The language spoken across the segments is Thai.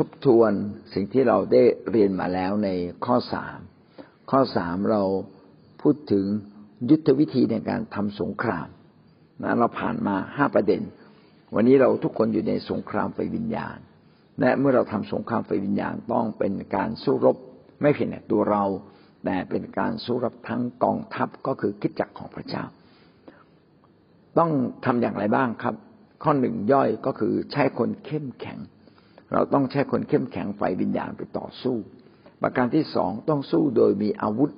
ทบทวนสิ่งที่เราได้เรียนมาแล้วในข้อสามข้อสามเราพูดถึงยุทธวิธีในการทำสงครามนะเราผ่านมาห้าประเด็น วันนี้เราทุกคนอยู่ในสงครามไฟวิญญาณ และเมื่อเราทำสงครามไฟวิญญาณต้องเป็นการสู้รบไม่เพียงแต่ตัวเรา แต่เป็นการสู้รบทั้งกองทัพก็คือคิดจักรของพระเจ้า ต้องทำอย่างไรบ้างครับ ข้อหนึ่งย่อยก็คือใช้คนเข้มแข็ง เราต้องใช้คนเข้มแข็งไฟวิญญาณไปต่อสู้ ประการที่สองต้องสู้โดยมีอาวุธ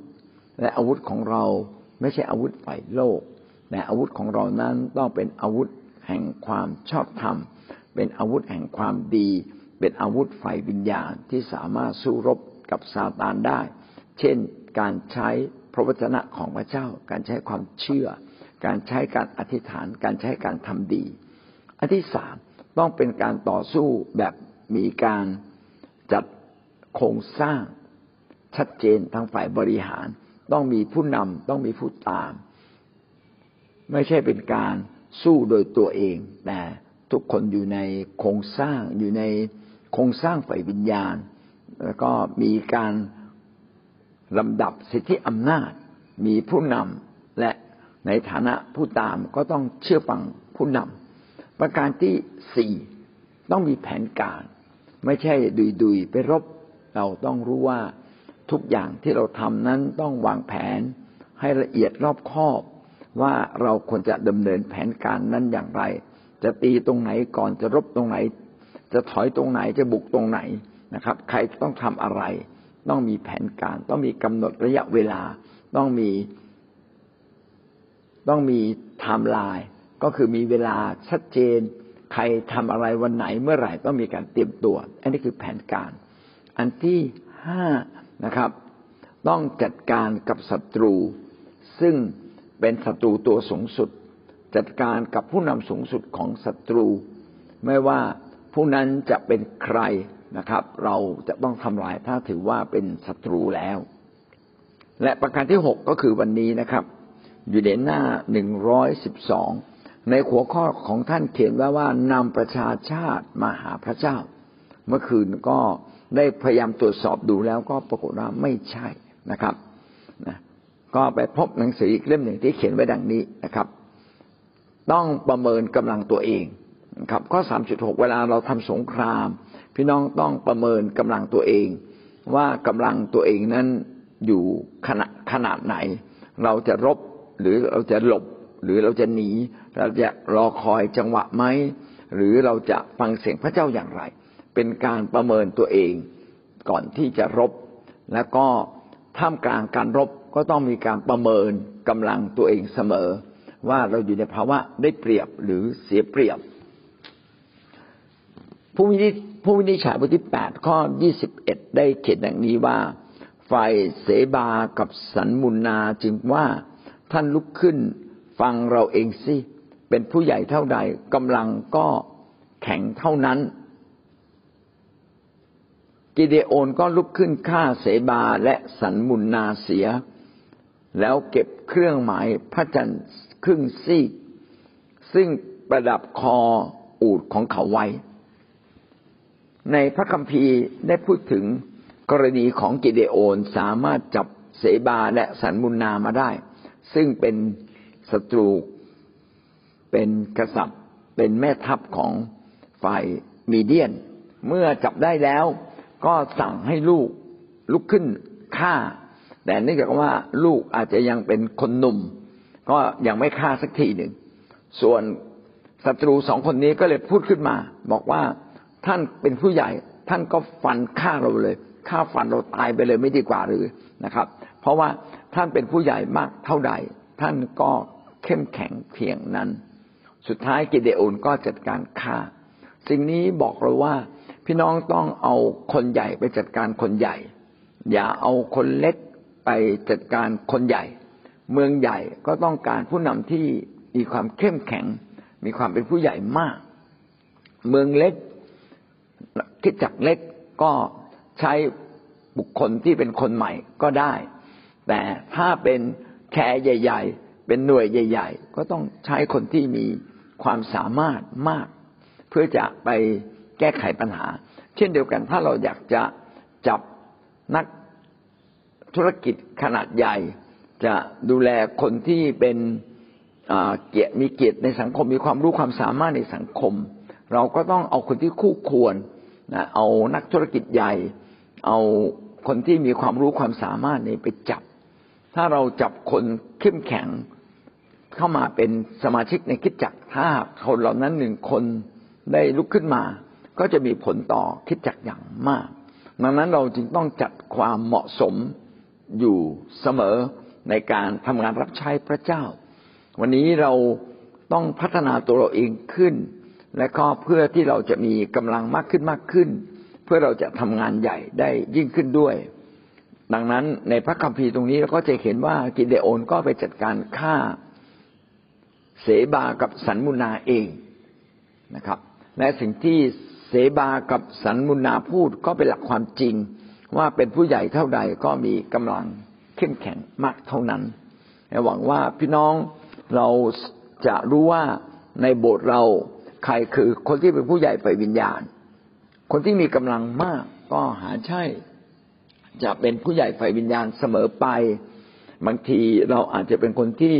และอาวุธของเราไม่ใช่อาวุธฝ่ายโลก แต่อาวุธของเรานั้นต้องเป็นอาวุธแห่งความชอบธรรม เป็นอาวุธแห่งความดี เป็นอาวุธฝ่ายวิญญาณที่สามารถสู้รบกับซาตานได้ เช่น การใช้พระวจนะของพระเจ้า การใช้ความเชื่อ การใช้การอธิษฐาน การใช้การทำดี อันที่สามต้องเป็นการต่อสู้แบบ มีการจัดโครงสร้างชัดเจนทางฝ่ายบริหาร ต้องมีผู้นำต้องมีผู้ตาม ไม่ใช่เป็นการสู้โดยตัวเอง แต่ทุกคนอยู่ในโครงสร้างอยู่ในโครงสร้างฝ่ายวิญญาณ แล้วก็มีการลำดับสิทธิอำนาจ มีผู้นำและในฐานะผู้ตามก็ต้องเชื่อฟังผู้นำประการที่สี่ต้องมีแผนการ ไม่ใช่ดุยๆไปรบ เราต้องรู้ว่าทุกอย่างที่เราทำนั้นต้องวางแผน ให้ละเอียดรอบคอบว่าเราควรจะดำเนินแผนการนั้นอย่างไร จะตีตรงไหนก่อนจะรบตรงไหน จะถอยตรงไหนจะบุกตรงไหนนะครับ ใครต้องทำอะไร ต้องมีแผนการ ต้องมีกำหนดระยะเวลา ต้องมี ต้องมีไทม์ไลน์ก็คือมีเวลาชัดเจน ใครทำอะไรวันไหนเมื่อไหร่ต้องมีการเตรียมตัว อันนี้คือแผนการ อันที่ห้านะครับ ต้องจัดการกับศัตรู ซึ่งเป็นศัตรูตัวสูงสุด จัดการกับผู้นำสูงสุดของศัตรู ไม่ว่าผู้นั้นจะเป็นใครนะครับ เราจะต้องทำลายถ้าถือว่าเป็นศัตรูแล้ว และประการที่หกก็คือวันนี้นะครับ อยู่ในหน้าหนึ่งร้อยสิบสอง ในหัวข้อของท่านเขียนไว้ว่านำประชาชาติมาหาพระเจ้า เมื่อคืนก็ได้พยายามตรวจสอบดูแล้วก็ปรากฏว่าไม่ใช่นะครับนะก็ไปพบหนังสืออีกเล่มหนึ่งที่เขียนไว้ดังนี้นะครับ ต้องประเมินกำลังตัวเองครับข้อสามจุดหกเวลาเราทำสงคราม พี่น้องต้องประเมินกำลังตัวเอง ว่ากำลังตัวเองนั้นอยู่ขนาดขนาดไหน เราจะรบหรือเราจะหลบ หรือเราจะหนีเราจะรอคอยจังหวะไหมหรือเราจะฟังเสียงพระเจ้าอย่างไร เป็นการประเมินตัวเองก่อนที่จะรบ แล้วก็ท่ามกลางการรบก็ต้องมีการประเมินกำลังตัวเองเสมอ ว่าเราอยู่ในภาวะได้เปรียบหรือเสียเปรียบ ผู้วินิจผู้วินิจฉัยบทที่แปดข้อยี่สิบเอ็ดได้เขียนอย่างนี้ว่าฝ่ายเสบากับสันมุนนาจึงว่าท่านลุกขึ้น ฟังเราเองสิเป็นผู้ใหญ่เท่าใดกำลังก็แข็งเท่านั้น กิเดโอนก็ลุกขึ้นฆ่าเสบาและสันมุนนาเสีย แล้วเก็บเครื่องหมายพระจันทร์ครึ่งซีก ซึ่งประดับคออูดของเขาไว้ ในพระคัมภีร์ได้พูดถึงกรณีของกิเดโอนสามารถจับเสบาและสันมุนนามาได้ ซึ่งเป็น ศัตรูเป็นกษัตริย์เป็นแม่ทัพของฝ่ายมีเดียน เมื่อจับได้แล้ว ก็สั่งให้ลูกลุกขึ้นฆ่า แต่เนื่องจากว่าลูกอาจจะยังเป็นคนหนุ่ม ก็ยังไม่ฆ่าสักทีหนึ่ง ส่วนศัตรูสองคนนี้ก็เลยพูดขึ้นมา บอกว่าท่านเป็นผู้ใหญ่ ท่านก็ฟันฆ่าเราเลยฆ่าฟันเราตายไปเลยไม่ดีกว่าหรือนะครับ เพราะว่าท่านเป็นผู้ใหญ่มากเท่าใด ท่านก็ เข้มแข็งเพียงนั้น สุดท้ายกิเดโอนก็จัดการฆ่า สิ่งนี้บอกเราว่าพี่น้องต้องเอาคนใหญ่ไปจัดการคนใหญ่ อย่าเอาคนเล็กไปจัดการคนใหญ่ เมืองใหญ่ก็ต้องการผู้นำที่มีความเข้มแข็ง มีความเป็นผู้ใหญ่มาก เมืองเล็กคิดจักเล็กก็ใช้บุคคลที่เป็นคนใหม่ก็ได้ แต่ถ้าเป็นแคร์ใหญ่ เป็นหน่วยใหญ่ ๆ ก็ต้องใช้คนที่มีความสามารถมาก เพื่อจะไปแก้ไขปัญหา เช่นเดียวกันถ้าเราอยากจะจับนักธุรกิจขนาดใหญ่ จะดูแลคนที่เป็นเกียรติมีเกียรติในสังคมมีความรู้ความสามารถในสังคม เราก็ต้องเอาคนที่คู่ควรนะเอานักธุรกิจใหญ่ เอาคนที่มีความรู้ความสามารถนี่ไปจับ ถ้าเราจับคนเข้มแข็ง เข้ามาเป็นสมาชิกในคิดจักถ้าคนเหล่านั้นหนึ่งคนได้ลุกขึ้นมา ก็จะมีผลต่อคิดจักอย่างมาก ดังนั้นเราจึงต้องจัดความเหมาะสมอยู่เสมอในการทำงานรับใช้พระเจ้า วันนี้เราต้องพัฒนาตัวเราเองขึ้น และก็เพื่อที่เราจะมีกำลังมากขึ้นมากขึ้น เพื่อเราจะทำงานใหญ่ได้ยิ่งขึ้นด้วย ดังนั้นในพระคัมภีร์ตรงนี้เราก็จะเห็นว่ากิเดโอนก็ไปจัดการฆ่า เสบากับสันมุนาเองนะครับ และสิ่งที่เสบากับสันมุนาพูดก็เป็นหลักความจริง ว่าเป็นผู้ใหญ่เท่าใดก็มีกำลังเข้มแข็งมากเท่านั้นหวังว่าพี่น้องเราจะรู้ว่าในโบสถ์เราใครคือคนที่เป็นผู้ใหญ่ฝ่ายวิญญาณ คนที่มีกำลังมากก็หาใช่ จะเป็นผู้ใหญ่ฝ่ายวิญญาณเสมอไป บางทีเราอาจจะเป็นคนที่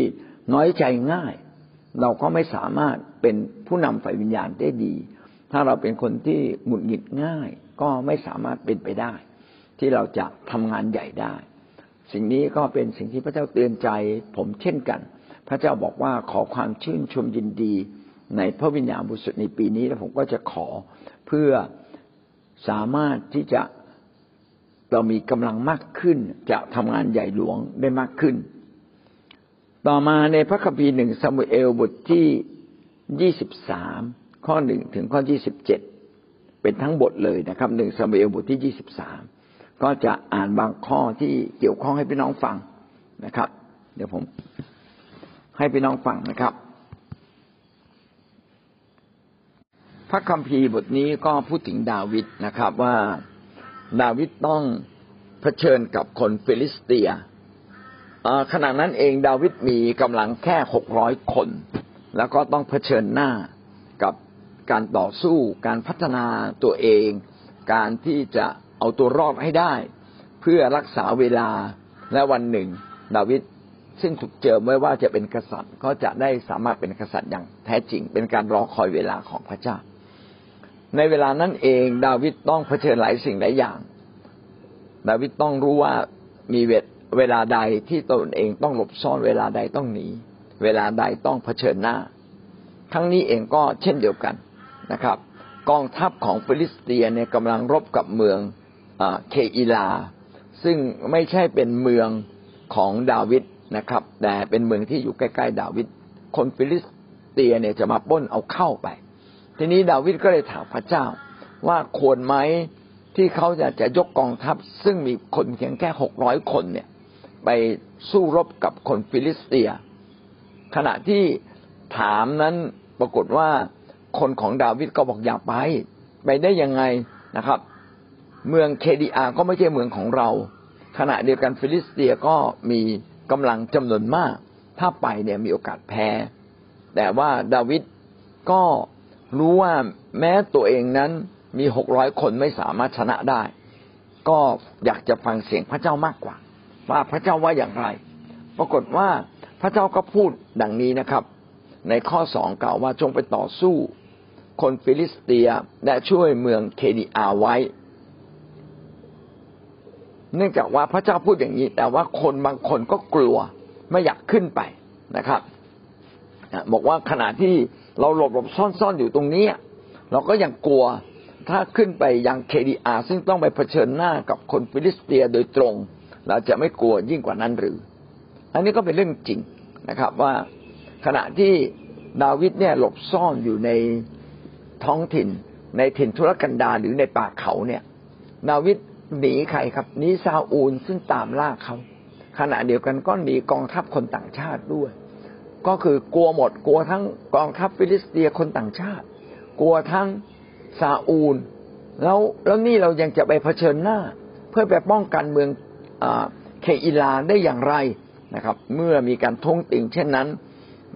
น้อยใจง่าย เราก็ไม่สามารถเป็นผู้นำฝ่ายวิญญาณได้ดี ถ้าเราเป็นคนที่หงุดหงิดง่าย ก็ไม่สามารถเป็นไปได้ ที่เราจะทำงานใหญ่ได้ สิ่งนี้ก็เป็นสิ่งที่พระเจ้าเตือนใจผมเช่นกัน พระเจ้าบอกว่าขอความชื่นชมยินดี ในพระวิญญาณบริสุทธิ์ในปีนี้ แล้วผมก็จะขอเพื่อสามารถที่จะเรามีกำลังมากขึ้น จะทำงานใหญ่หลวงได้มากขึ้น ต่อมาในพระคัมภีร์หนึ่งซามูเอลบทที่ยี่สิบสามข้อหนึ่งถึงข้อยี่สิบเจ็ดเป็นทั้งบทเลยนะครับหนึ่งซามูเอลบทที่ยี่สิบสามก็จะอ่านบางข้อที่เกี่ยวข้องให้พี่น้องฟังนะครับ เดี๋ยวผมให้พี่น้องฟังนะครับ พระคัมภีร์บทนี้ก็พูดถึงดาวิดนะครับว่าดาวิดต้องเผชิญกับคนฟิลิสเตีย ขณะนั้นเองดาวิดมีกำลังแค่หกร้อยคน แล้วก็ต้องเผชิญหน้ากับการต่อสู้ การพัฒนาตัวเอง การที่จะเอาตัวรอดให้ได้ เพื่อรักษาเวลาและวันหนึ่ง ดาวิดซึ่งถูกเจอไม่ว่าจะเป็นกษัตริย์ ก็จะได้สามารถเป็นกษัตริย์อย่างแท้จริง เป็นการรอคอยเวลาของพระเจ้า ในเวลานั้นเองดาวิดต้องเผชิญหลายสิ่งหลายอย่าง ดาวิดต้องรู้ว่ามีเวท เวลาใดที่ตนเองต้องหลบซ่อนเวลาใดต้องหนี เวลาใดต้องเผชิญหน้า ทั้งนี้เองก็เช่นเดียวกันนะครับ กองทัพของฟิลิสเตียเนี่ยกำลังรบกับเมืองเคอิลา ซึ่งไม่ใช่เป็นเมืองของดาวิดนะครับ แต่เป็นเมืองที่อยู่ใกล้ๆดาวิดคนฟิลิสเตียเนี่ยจะมาปล้นเอาข้าวไป ทีนี้ดาวิดก็เลยถามพระเจ้า ว่าควรไหมที่เขาจะจะยกกองทัพ ซึ่งมีคนเพียงแค่หกร้อยคนเนี่ย ไปสู้รบกับคนฟิลิสเตีย ขณะที่ถามนั้นปรากฏว่าคนของดาวิดก็บอกอย่าไป ไปได้ยังไงนะครับ เมืองเคอิลาก็ไม่ใช่เมืองของเรา ขณะเดียวกันฟิลิสเตียก็มีกำลังจำนวนมาก ถ้าไปเนี่ยมีโอกาสแพ้ แต่ว่าดาวิดก็รู้ว่าแม้ตัวเองนั้นมีหกร้อยคนไม่สามารถชนะได้ ก็อยากจะฟังเสียงพระเจ้ามากกว่า ว่าพระเจ้าว่าอย่างไร ปรากฏว่าพระเจ้าก็พูดดังนี้นะครับ ในข้อสองกล่าวว่าจงไปต่อสู้ คนฟิลิสเตียและช่วยเมืองเคอิลาไว้ เนื่องจากว่าพระเจ้าพูดอย่างนี้ แต่ว่าคนบางคนก็กลัวไม่อยากขึ้นไปนะครับบอกว่าขณะที่เราหลบหลบซ่อนซ่อนอยู่ตรงนี้ เราก็ยังกลัวถ้าขึ้นไปยังเคอิลาซึ่งต้องไปเผชิญหน้ากับคนฟิลิสเตียโดยตรง เราจะไม่กลัวยิ่งกว่านั้นหรือ อันนี้ก็เป็นเรื่องจริงนะครับ ว่าขณะที่ดาวิดเนี่ยหลบซ่อนอยู่ในท้องถิ่น ในถิ่นทุรกันดารหรือในป่าเขาเนี่ย ดาวิดหนีใครครับหนีซาอูลซึ่งตามล่าเขาขณะเดียวกันก็หนีกองทัพคนต่างชาติด้วย ก็คือกลัวหมดกลัวทั้งกองทัพฟิลิสเตียคนต่างชาติ กลัวทั้งซาอูล แล้วแล้วนี่เรายังจะไปเผชิญหน้า เพื่อไปป้องกันเมือง เคอิลาได้อย่างไรนะครับ เมื่อมีการท้วงติงเช่นนั้น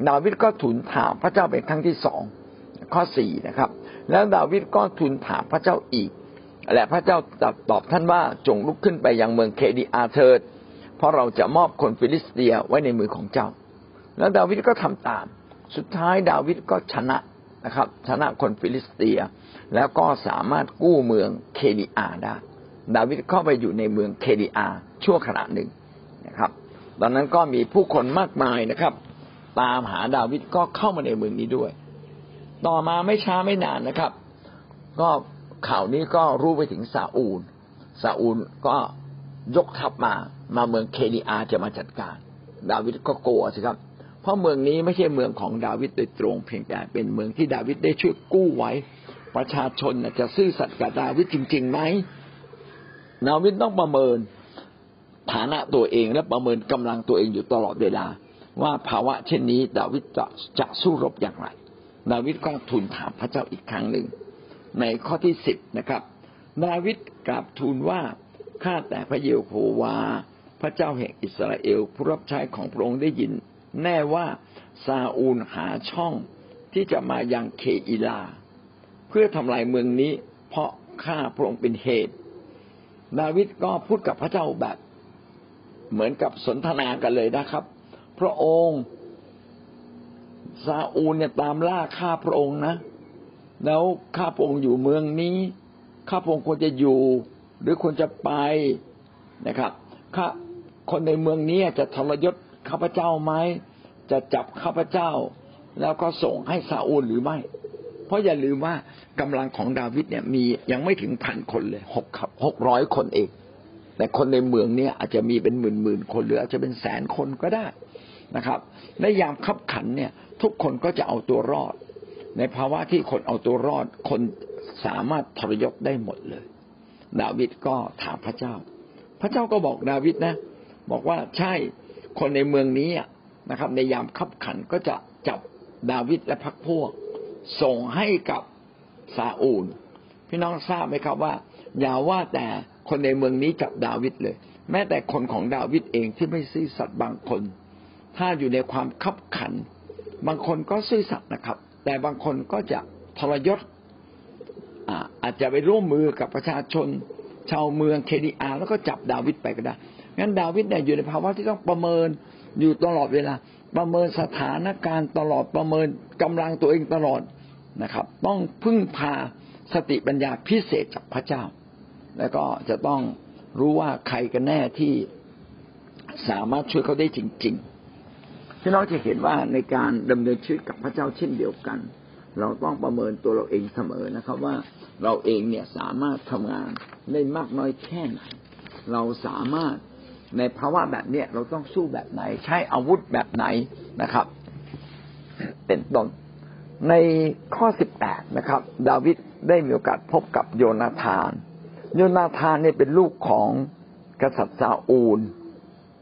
ดาวิดก็ทูลถามพระเจ้าเป็นครั้งที่สองข้อสี่นะครับ แล้วดาวิดก็ทูลถามพระเจ้าอีก และพระเจ้าตอบท่านว่าจงลุกขึ้นไปยังเมืองเคอิลาเถิด เพราะเราจะมอบคนฟิลิสเตียไว้ในมือของเจ้า แล้วดาวิดก็ทำตาม สุดท้ายดาวิดก็ชนะนะครับ ชนะคนฟิลิสเตีย แล้วก็สามารถกู้เมืองเคอีลาห์ได้ ดาวิดเข้าไปอยู่ในเมืองเคอีลาห์ชั่วขณะหนึ่งนะครับ ตอนนั้นก็มีผู้คนมากมายนะครับ ตามหาดาวิดก็เข้ามาในเมืองนี้ด้วย ต่อมาไม่ช้าไม่นานนะครับ ก็ข่าวนี้ก็รู้ไปถึงซาอูลซาอูลก็ยกทัพมามาเมืองเคดีอาจะมาจัดการ ดาวิดก็กลัวสิครับ เพราะเมืองนี้ไม่ใช่เมืองของดาวิดโดยตรงเพียงแต่เป็นเมืองที่ดาวิดได้ช่วยกู้ไว้ ประชาชนจะซื่อสัตย์กับดาวิดจริงๆไหม ดาวิดต้องประเมินฐานะตัวเองและประเมินกำลังตัวเองอยู่ตลอดเวลา ว่าภาวะเช่นนี้ ดาวิดจะจะสู้รบอย่างไร ดาวิดก็ทูลถามพระเจ้าอีกครั้งหนึ่ง ในข้อที่สิบนะครับ ดาวิดกราบทูลว่าข้าแต่พระเยโฮวา พระเจ้าแห่งอิสราเอลผู้รับใช้ของพระองค์ได้ยิน แน่ว่าซาอูลหาช่องที่จะมายังเคอิลา เพื่อทำลายเมืองนี้ เพราะข้าพระองค์เป็นเหตุ ดาวิดก็พูดกับพระเจ้าแบบเหมือนกับสนทนากันเลยนะครับ พระองค์ซาอูลเนี่ยตามล่าข้าพระองค์นะ แล้วข้าพระองค์อยู่เมืองนี้ข้าพระองค์ควรจะอยู่หรือควรจะไปนะครับข้าคนในเมืองนี้จะทรยศข้าพเจ้าไหมจะจับข้าพเจ้า แล้วก็ส่งให้ซาอูลหรือไม่ เพราะอย่าลืมว่ากำลังของดาวิดเนี่ยมียังไม่ถึงพันคนเลยหกหกร้อยคนเอง แต่คนในเมืองเนี่ยอาจจะมีเป็นหมื่นหมื่นคนหรืออาจจะเป็นแสนคนก็ได้นะครับในยามขับขันเนี่ย ทุกคนก็จะเอาตัวรอด ในภาวะที่คนเอาตัวรอด คนสามารถทรยศได้หมดเลย ดาวิดก็ถามพระเจ้า พระเจ้าก็บอกดาวิดนะ บอกว่าใช่คนในเมืองนี้นะครับ ในยามขับขันก็จะจับดาวิดและพรรคพวก ส่งให้กับซาอูล พี่น้องทราบไหมครับว่า อย่าว่าแต่คนในเมืองนี้จับดาวิดเลย แม้แต่คนของดาวิดเองที่ไม่ซื่อสัตย์บางคน ถ้าอยู่ในความขับขัน บางคนก็ซื่อสัตย์นะครับ แต่บางคนก็จะทรยศอาจจะไปร่วมมือกับประชาชน ชาวเมืองเคดีอาแล้วก็จับดาวิดไปก็ได้งั้นดาวิดเนี่ยอยู่ในภาวะที่ต้องประเมินอยู่ตลอดเวลา ประเมินสถานการณ์ตลอดประเมินกำลังตัวเองตลอด นะครับ ต้องพึ่งพาสติปัญญาพิเศษจากพระเจ้า แล้วก็จะต้องรู้ว่าใครกันแน่ที่สามารถช่วยเขาได้จริงๆพี่น้องจะเห็นว่าในการดำเนินชีวิตกับพระเจ้าเช่นเดียวกัน เราต้องประเมินตัวเราเองเสมอนะครับ ว่าเราเองเนี่ยสามารถทำงานได้มากน้อยแค่ไหน เราสามารถในภาวะแบบเนี้ยเราต้องสู้แบบไหน ใช้อาวุธแบบไหนนะครับ เป็นต้น ในข้อสิบแปดนะครับ ดาวิดได้มีโอกาสพบกับโยนาธาน โยนาธานเนี่ยเป็นลูกของกษัตริย์ซาอูล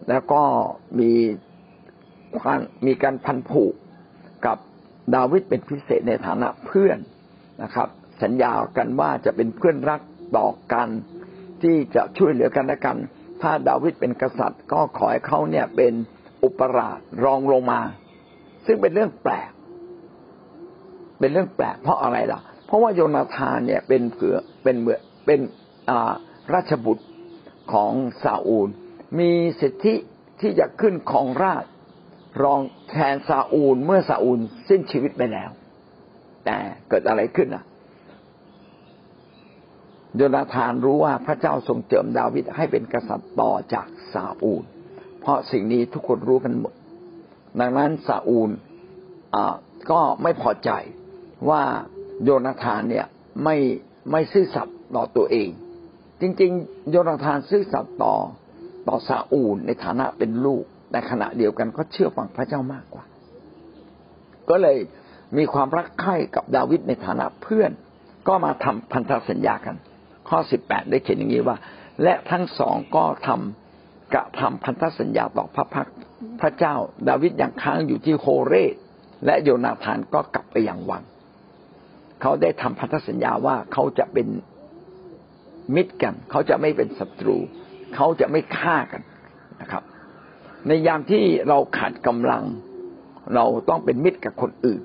แล้วก็มีมีการพันผูกกับดาวิดเป็นพิเศษในฐานะเพื่อนนะครับ สัญญากันว่าจะเป็นเพื่อนรักต่อกัน ที่จะช่วยเหลือกันและกัน ถ้าดาวิดเป็นกษัตริย์ ก็ขอให้เขาเนี่ยเป็นอุปราชรองลงมา ซึ่งเป็นเรื่องแปลก เป็นเรื่องแปลกเพราะอะไรล่ะ เพราะว่าโยนาธานเนี่ยเป็นเผือเป็นเหมือเป็นราชบุตรของซาอูล มีสิทธิที่จะขึ้นของราชรองแทนซาอูลเมื่อซาอูลสิ้นชีวิตไปแล้ว แต่เกิดอะไรขึ้นอะโยนาธานรู้ว่าพระเจ้าทรงเจิมดาวิดให้เป็นกษัตริย์ต่อจากซาอูล เพราะสิ่งนี้ทุกคนรู้กันหมด ดังนั้นซาอูลก็ไม่พอใจ ว่าโยนาธานเนี่ยไม่ไม่ซื่อสัตย์ต่อตัวเอง จริง ๆ โยนาธานซื่อสัตย์ต่อต่อซาอูลในฐานะเป็นลูกแต่ขณะเดียวกันก็เชื่อฟังพระเจ้ามากกว่า ก็เลยมีความรักใคร่กับดาวิดในฐานะเพื่อน ก็มาทำพันธสัญญากัน ข้อสิบแปดได้เขียนอย่างนี้ว่า และทั้งสองก็ทำกระทำพันธสัญญาต่อพระพักพระเจ้า ดาวิดยังค้างอยู่ที่โฮเรตและโยนาธานก็กลับไปอย่างวัง เขาได้ทำพันธสัญญาว่าเขาจะเป็นมิตรกัน เขาจะไม่เป็นศัตรู เขาจะไม่ฆ่ากันนะครับ ในยามที่เราขาดกำลัง เราต้องเป็นมิตรกับคนอื่น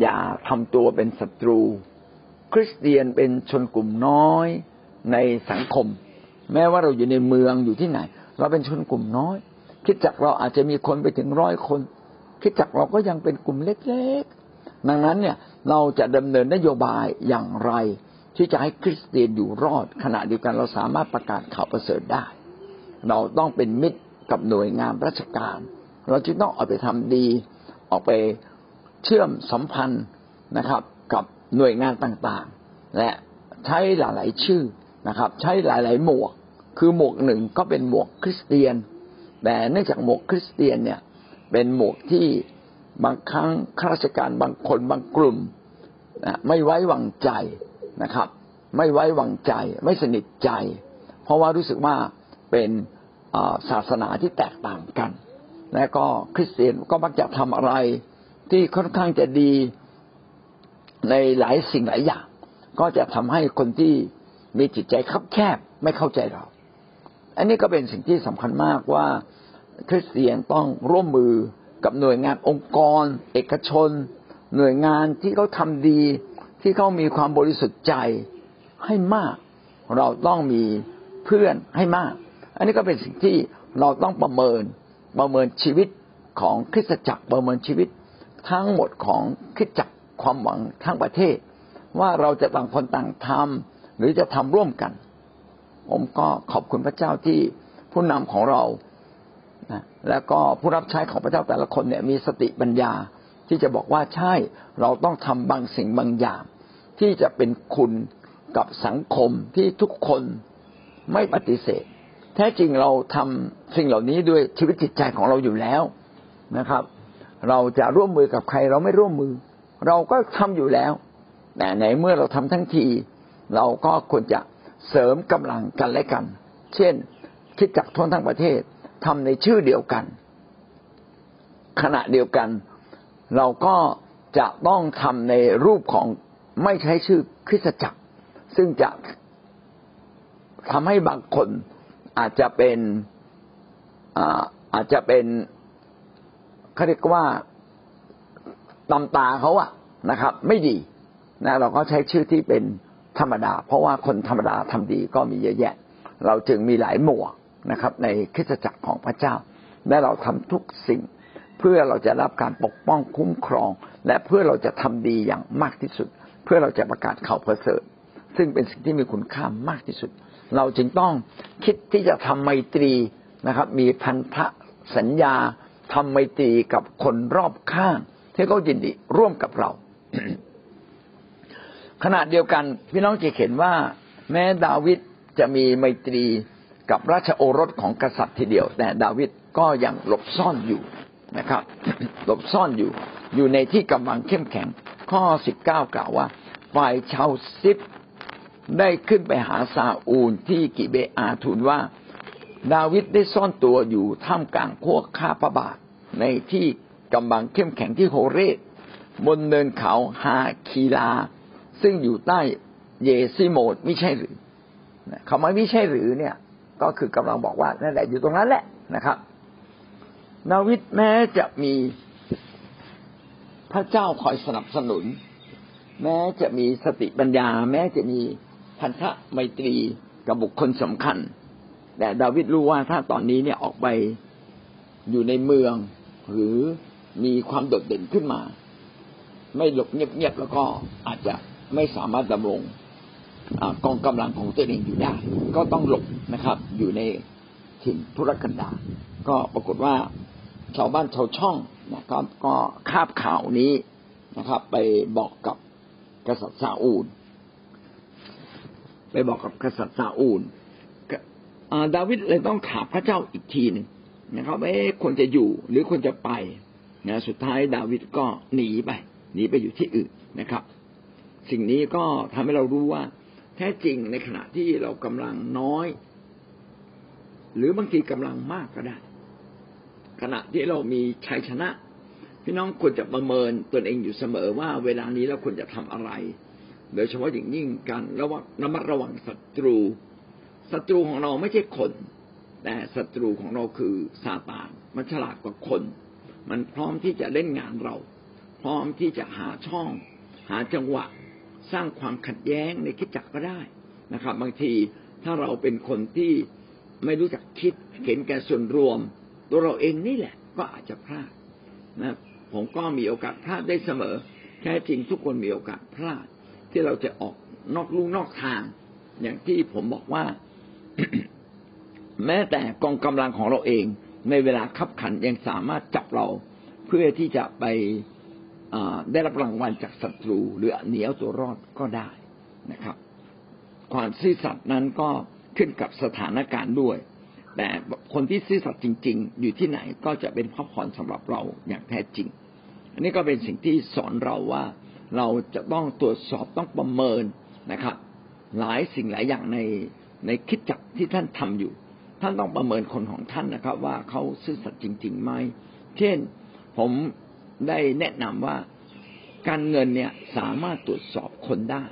อย่าทำตัวเป็นศัตรู คริสเตียนเป็นชนกลุ่มน้อยในสังคม แม้ว่าเราอยู่ในเมืองอยู่ที่ไหน เราเป็นชนกลุ่มน้อย คิดจักเราอาจจะมีคนไปถึงร้อยคน คิดจักเราก็ยังเป็นกลุ่มเล็กๆ ดังนั้นเนี่ยเราจะดำเนินนโยบายอย่างไร ที่จะให้คริสเตียนอยู่รอด ขณะเดียวกันเราสามารถประกาศข่าวประเสริฐได้ เราต้องเป็นมิตรกับหน่วยงานราชการ เราจึงต้องออกไปทำดี ออกไปเชื่อมสัมพันธ์นะครับ กับหน่วยงานต่างๆ และใช้หลายๆชื่อนะครับ ใช้หลาย ๆ หมวก คือหมวกหนึ่งก็เป็นหมวกคริสเตียน แต่เนื่องจากหมวกคริสเตียนเนี่ยเป็นหมวกที่ บางครั้งข้าราชการบางคนบางกลุ่มไม่ไว้วางใจนะครับ ไม่ไว้วางใจ ไม่สนิทใจ เพราะว่ารู้สึกว่าเป็นศาสนาที่แตกต่างกัน และก็คริสเตียนก็มักจะทำอะไรที่ค่อนข้างจะดีในหลายสิ่งหลายอย่าง ก็จะทำให้คนที่มีจิตใจคับแคบไม่เข้าใจเรา อันนี้ก็เป็นสิ่งที่สำคัญมากว่าคริสเตียนต้องร่วมมือ กับหน่วยงานองค์กร เอกชน หน่วยงานที่เขาทาดี ที่เขามีความบริสุทธิ์ใจให้มาก เราต้องมีเพื่อนให้มาก อันนี้ก็เป็นสิ่งที่เราต้องประเมินประเมินชีวิตของคริสตจักรประเมินชีวิต ทั้งหมดของคริสตจักรความหวังทั้งประเทศ ว่าเราจะต่างคนต่างทำหรือจะทำร่วมกัน ผมก็ขอบคุณพระเจ้าที่ผู้นำของเรา แล้วก็ผู้รับใช้ของพระเจ้าแต่ละคนเนี่ยมีสติปัญญาที่จะบอกว่าใช่เราต้องทำบางสิ่งบางอย่าง ที่จะเป็นคุณกับสังคมที่ทุกคนไม่ปฏิเสธ แท้จริงเราทำสิ่งเหล่านี้ด้วยชีวิตจิตใจของเราอยู่แล้วนะครับ เราจะร่วมมือกับใครเราไม่ร่วมมือ เราก็ทำอยู่แล้วแต่ในเมื่อเราทำทั้งที เราก็ควรจะเสริมกำลังกันและกัน เช่นคิดจักทั่วทั้งประเทศ ทำในชื่อเดียวกัน ขณะเดียวกัน เราก็จะต้องทำในรูปของไม่ใช้ชื่อคริสตจักร ซึ่งจะทำให้บางคนอาจจะเป็นอาจจะเป็นเขาเรียกว่าตำตาเขาอะนะครับ ไม่ดีนะเราก็ใช้ชื่อที่เป็นธรรมดา เพราะว่าคนธรรมดาทำดีก็มีเยอะแยะ เราจึงมีหลายหมวก นะครับ ในคริสตจักรของพระเจ้า และเราทำทุกสิ่ง เพื่อเราจะรับการปกป้องคุ้มครอง และเพื่อเราจะทำดีอย่างมากที่สุด เพื่อเราจะประกาศข่าวประเสริฐ ซึ่งเป็นสิ่งที่มีคุณค่ามากที่สุด เราจึงต้องคิดที่จะทำไมตรีนะครับ มีพันธสัญญาทำไมตรีกับคนรอบข้าง ที่เขายินดีร่วมกับเรา ขณะเดียวกันพี่น้องจะเห็นว่า แม้ดาวิดจะมีไมตรี กับราชโอรสของกษัตริย์ทีเดียว แต่ดาวิดก็ยังหลบซ่อนอยู่นะครับ หลบซ่อนอยู่ อยู่ในที่กำลังเข้มแข็ง ข้อสิบเก้ากล่าวว่า ฝ่ายชาวซิปได้ขึ้นไปหาซาอูลที่กิเบอาทูลว่า ดาวิดได้ซ่อนตัวอยู่ท่ามกลางพวกข้าพระบาท ในที่กำบังเข้มแข็งที่โฮเรตบนเนินเขาฮาคีลา ซึ่งอยู่ใต้เยซิโมดไม่ใช่หรือคำว่าไม่ใช่หรือเนี่ย ก็คือกำลังบอกว่านั่นแหละอยู่ตรงนั้นแหละนะครับดาวิดแม้จะมีพระเจ้าคอยสนับสนุน แม้จะมีสติปัญญา แม้จะมีพันธะไมตรีกับบุคคลสำคัญ แต่ดาวิดรู้ว่าถ้าตอนนี้เนี่ยออกไปอยู่ในเมือง หรือมีความโดดเด่นขึ้นมา ไม่หลบเงียบๆแล้วก็อาจจะไม่สามารถดำรง กองกำลังของตัวเองอยู่ได้ ก็ต้องหลบนะครับ อยู่ในถิ่นธุรกันดารก็ปรากฏว่าชาวบ้านชาวช่องนะครับก็คาบข่าวนี้นะครับ ไปบอกกับกษัตริย์ซาอูล ไปบอกกับกษัตริย์ซาอูลดาวิดเลยต้องถามพระเจ้าอีกทีหนึ่งนะครับเอ๊ะควรจะอยู่หรือควรจะไปนะสุดท้ายดาวิดก็หนีไปหนีไปอยู่ที่อื่นนะครับ สิ่งนี้ก็ทำให้เรารู้ว่า แท้จริงในขณะที่เรากำลังน้อย หรือบางทีกำลังมากก็ได้ ขณะที่เรามีชัยชนะ พี่น้องควรจะประเมินตนเองอยู่เสมอว่าเวลานี้เราควรจะทำอะไร โดยเฉพาะอย่างยิ่งการระวังระมัดระวังศัตรูศัตรูของเราไม่ใช่คน แต่ศัตรูของเราคือซาตานมันฉลาดกว่าคน มันพร้อมที่จะเล่นงานเรา พร้อมที่จะหาช่อง หาจังหวะ สร้างความขัดแย้งในคิดจักก็ได้นะครับ บางทีถ้าเราเป็นคนที่ไม่รู้จักคิดเห็นแก่ส่วนรวม ตัวเราเองนี่แหละ ก็อาจจะพลาดนะผมก็มีโอกาสพลาดได้เสมอ แท้จริงทุกคนมีโอกาสพลาด ที่เราจะออกนอกลู่นอกทาง อย่างที่ผมบอกว่า แม้แต่กองกำลังของเราเอง ในเวลาขับขันยังสามารถจับเรา เพื่อที่จะไป ได้รับรางวัลจากศัตรู หรือเหนียวตัวรอดก็ได้นะครับ ความซื่อสัตย์นั้นก็ขึ้นกับสถานการณ์ด้วย แต่คนที่ซื่อสัตย์จริง ๆ อยู่ที่ไหนก็จะเป็นพระพรสำหรับเราอย่างแท้จริง อันนี้ก็เป็นสิ่งที่สอนเราว่าเราจะต้องตรวจสอบต้องประเมินนะครับ หลายสิ่งหลายอย่างในในคิดจักที่ท่านทำอยู่ ท่านต้องประเมินคนของท่านนะครับ ว่าเขาซื่อสัตย์จริง ๆ ไหมเช่น ผม ได้แนะนำว่าการเงินเนี่ยสามารถตรวจสอบคนได้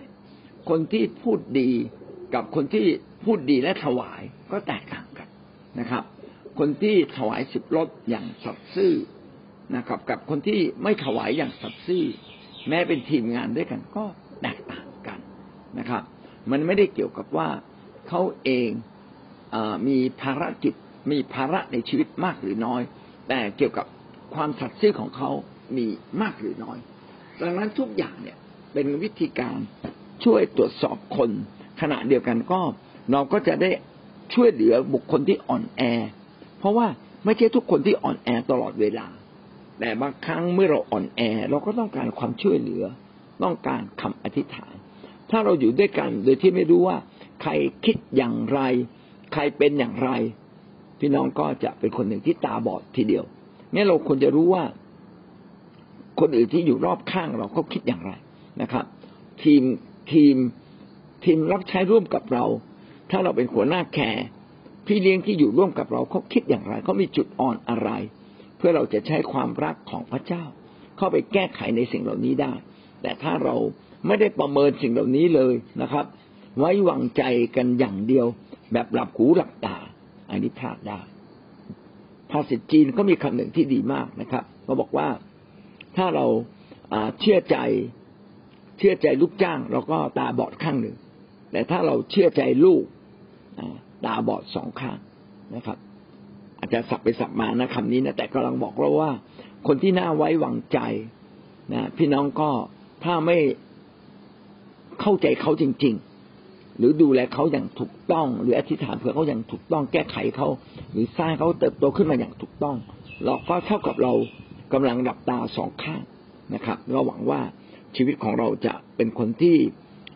คนที่พูดดีกับคนที่พูดดีและถวายก็แตกต่างกันนะครับ คนที่ถวายสิบรถอย่างสัตย์ซื่อนะครับ กับคนที่ไม่ถวายอย่างสัตย์ซื่อ แม้เป็นทีมงานด้วยกันก็แตกต่างกันนะครับ มันไม่ได้เกี่ยวกับว่าเขาเองอมีภารกิจมีภาระในชีวิตมากหรือน้อย แต่เกี่ยวกับความสัตย์ซื่อของเขา มีมากหรือน้อย ดังนั้นทุกอย่างเนี่ยเป็นวิธีการช่วยตรวจสอบคน ขณะเดียวกันก็ เราก็จะได้ช่วยเหลือบุคคลที่อ่อนแอ เพราะว่าไม่ใช่ทุกคนที่อ่อนแอตลอดเวลา แต่บางครั้งเมื่อเราอ่อนแอ เราก็ต้องการความช่วยเหลือ ต้องการคำอธิษฐาน ถ้าเราอยู่ด้วยกันโดยที่ไม่รู้ว่า ใครคิดอย่างไร ใครเป็นอย่างไร พี่น้องก็จะเป็นคนหนึ่งที่ตาบอดทีเดียวนี่เราควรจะรู้ว่า คนอื่นที่อยู่รอบข้างเราเขาคิดอย่างไรนะครับ ทีมทีมทีมรับใช้ร่วมกับเรา ถ้าเราเป็นหัวหน้าแคร์พี่เลี้ยงที่อยู่ร่วมกับเราเขาคิดอย่างไรเขามีจุดอ่อนอะไร เพื่อเราจะใช้ความรักของพระเจ้า เข้าไปแก้ไขในสิ่งเหล่านี้ได้ แต่ถ้าเราไม่ได้ประเมินสิ่งเหล่านี้เลยนะครับ ไว้วางใจกันอย่างเดียว แบบหลับหูหลับตา อันนี้พลาดได้ภาษาจีนก็มีคำหนึ่งที่ดีมากนะครับเขาบอกว่า ถ้าเราเชื่อใจเชื่อใจลูกจ้าง เราก็ตาบอดข้างหนึ่ง แต่ถ้าเราเชื่อใจลูกตาบอดสองข้างนะครับ อาจจะสับไปสับมานะคำนี้นะแต่กำลังบอกเราว่า คนที่น่าไว้วางใจนะพี่น้องก็ถ้าไม่เข้าใจเขาจริง ๆ หรือดูแลเขาอย่างถูกต้อง หรืออธิษฐานเพื่อเขาอย่างถูกต้องแก้ไขเขาหรือสร้างเขาเติบโตขึ้นมาอย่างถูกต้อง เราก็เท่ากับเรา กำลังดับตาสองข้างนะครับเราหวังว่าชีวิตของเราจะเป็นคนที่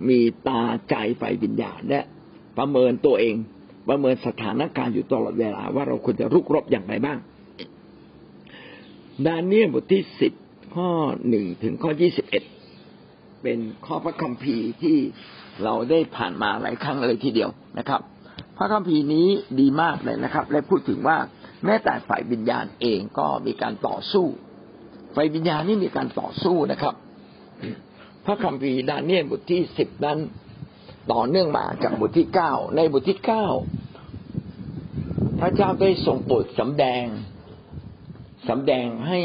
มีตาใจไฟวิญญาณและประเมินตัวเอง ประเมินสถานการณ์อยู่ตลอดเวลาว่าเราควรจะรุกรบอย่างไรบ้าง ดาเนียลบทที่สิบข้อหนึ่งถึงข้อยี่สิบเอ็ดเป็นข้อพระคัมภีร์ที่เราได้ผ่านมาหลายครั้งเลยทีเดียวนะครับ พระคัมภีร์นี้ดีมากเลยนะครับ และพูดถึงว่าแม้แต่ฝ่ายวิญญาณเองก็มีการต่อสู้ ฝ่ายวิญญาณนี่มีการต่อสู้นะครับ พระคัมภีร์ดาเนียลบทที่สิบนั้น ต่อเนื่องมาจากบทที่เก้าในบทที่เก้าพระเจ้าได้ทรงโปรดสำแดงสำแดงให้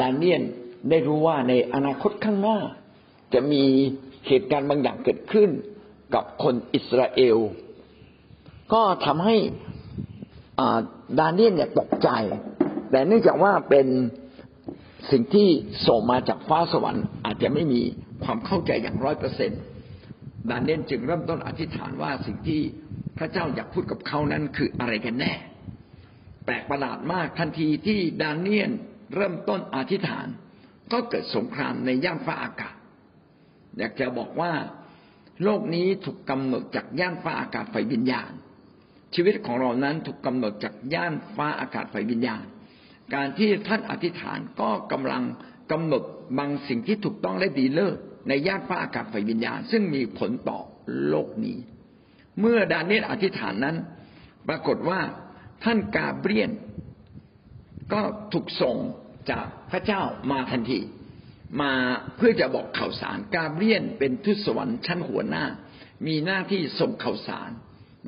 ดาเนียลได้รู้ว่าในอนาคตข้างหน้า จะมีเหตุการณ์บางอย่างเกิดขึ้นกับคนอิสราเอล ก็ทำให้ดาเนียลเนี่ยตกใจ แต่เนื่องจากว่าเป็น สิ่งที่ส่งมาจากฟ้าสวรรค์อาจจะไม่มีความเข้าใจอย่างร้อยเปอร์เซ็นต์ดานเนียลจึงเริ่มต้นอธิษฐานว่าสิ่งที่พระเจ้าอยากพูดกับเขานั้นคืออะไรกันแน่ แปลกประหลาดมากทันทีที่ดานเนียลเริ่มต้นอธิษฐาน ก็เกิดสงครามในย่านฟ้าอากาศ อยากจะบอกว่า โลกนี้ถูกกำหนดจากย่านฟ้าอากาศไฟวิญญาณ ชีวิตของเรานั้นถูกกำหนดจากย่านฟ้าอากาศไฟวิญญาณ การที่ท่านอธิษฐานก็กำลังกำหนดบางสิ่งที่ถูกต้องและดีเลิศในย่านฟ้าอากาศไฟวิญญาณ ซึ่งมีผลต่อโลกนี้ เมื่อดาเนียลอธิษฐานนั้น ปรากฏว่าท่านกาเบรียน ก็ถูกส่งจากพระเจ้ามาทันที มาเพื่อจะบอกข่าวสารกาเบรียนเป็นทูตสวรรค์ชั้นหัวหน้า มีหน้าที่ส่งข่าวสาร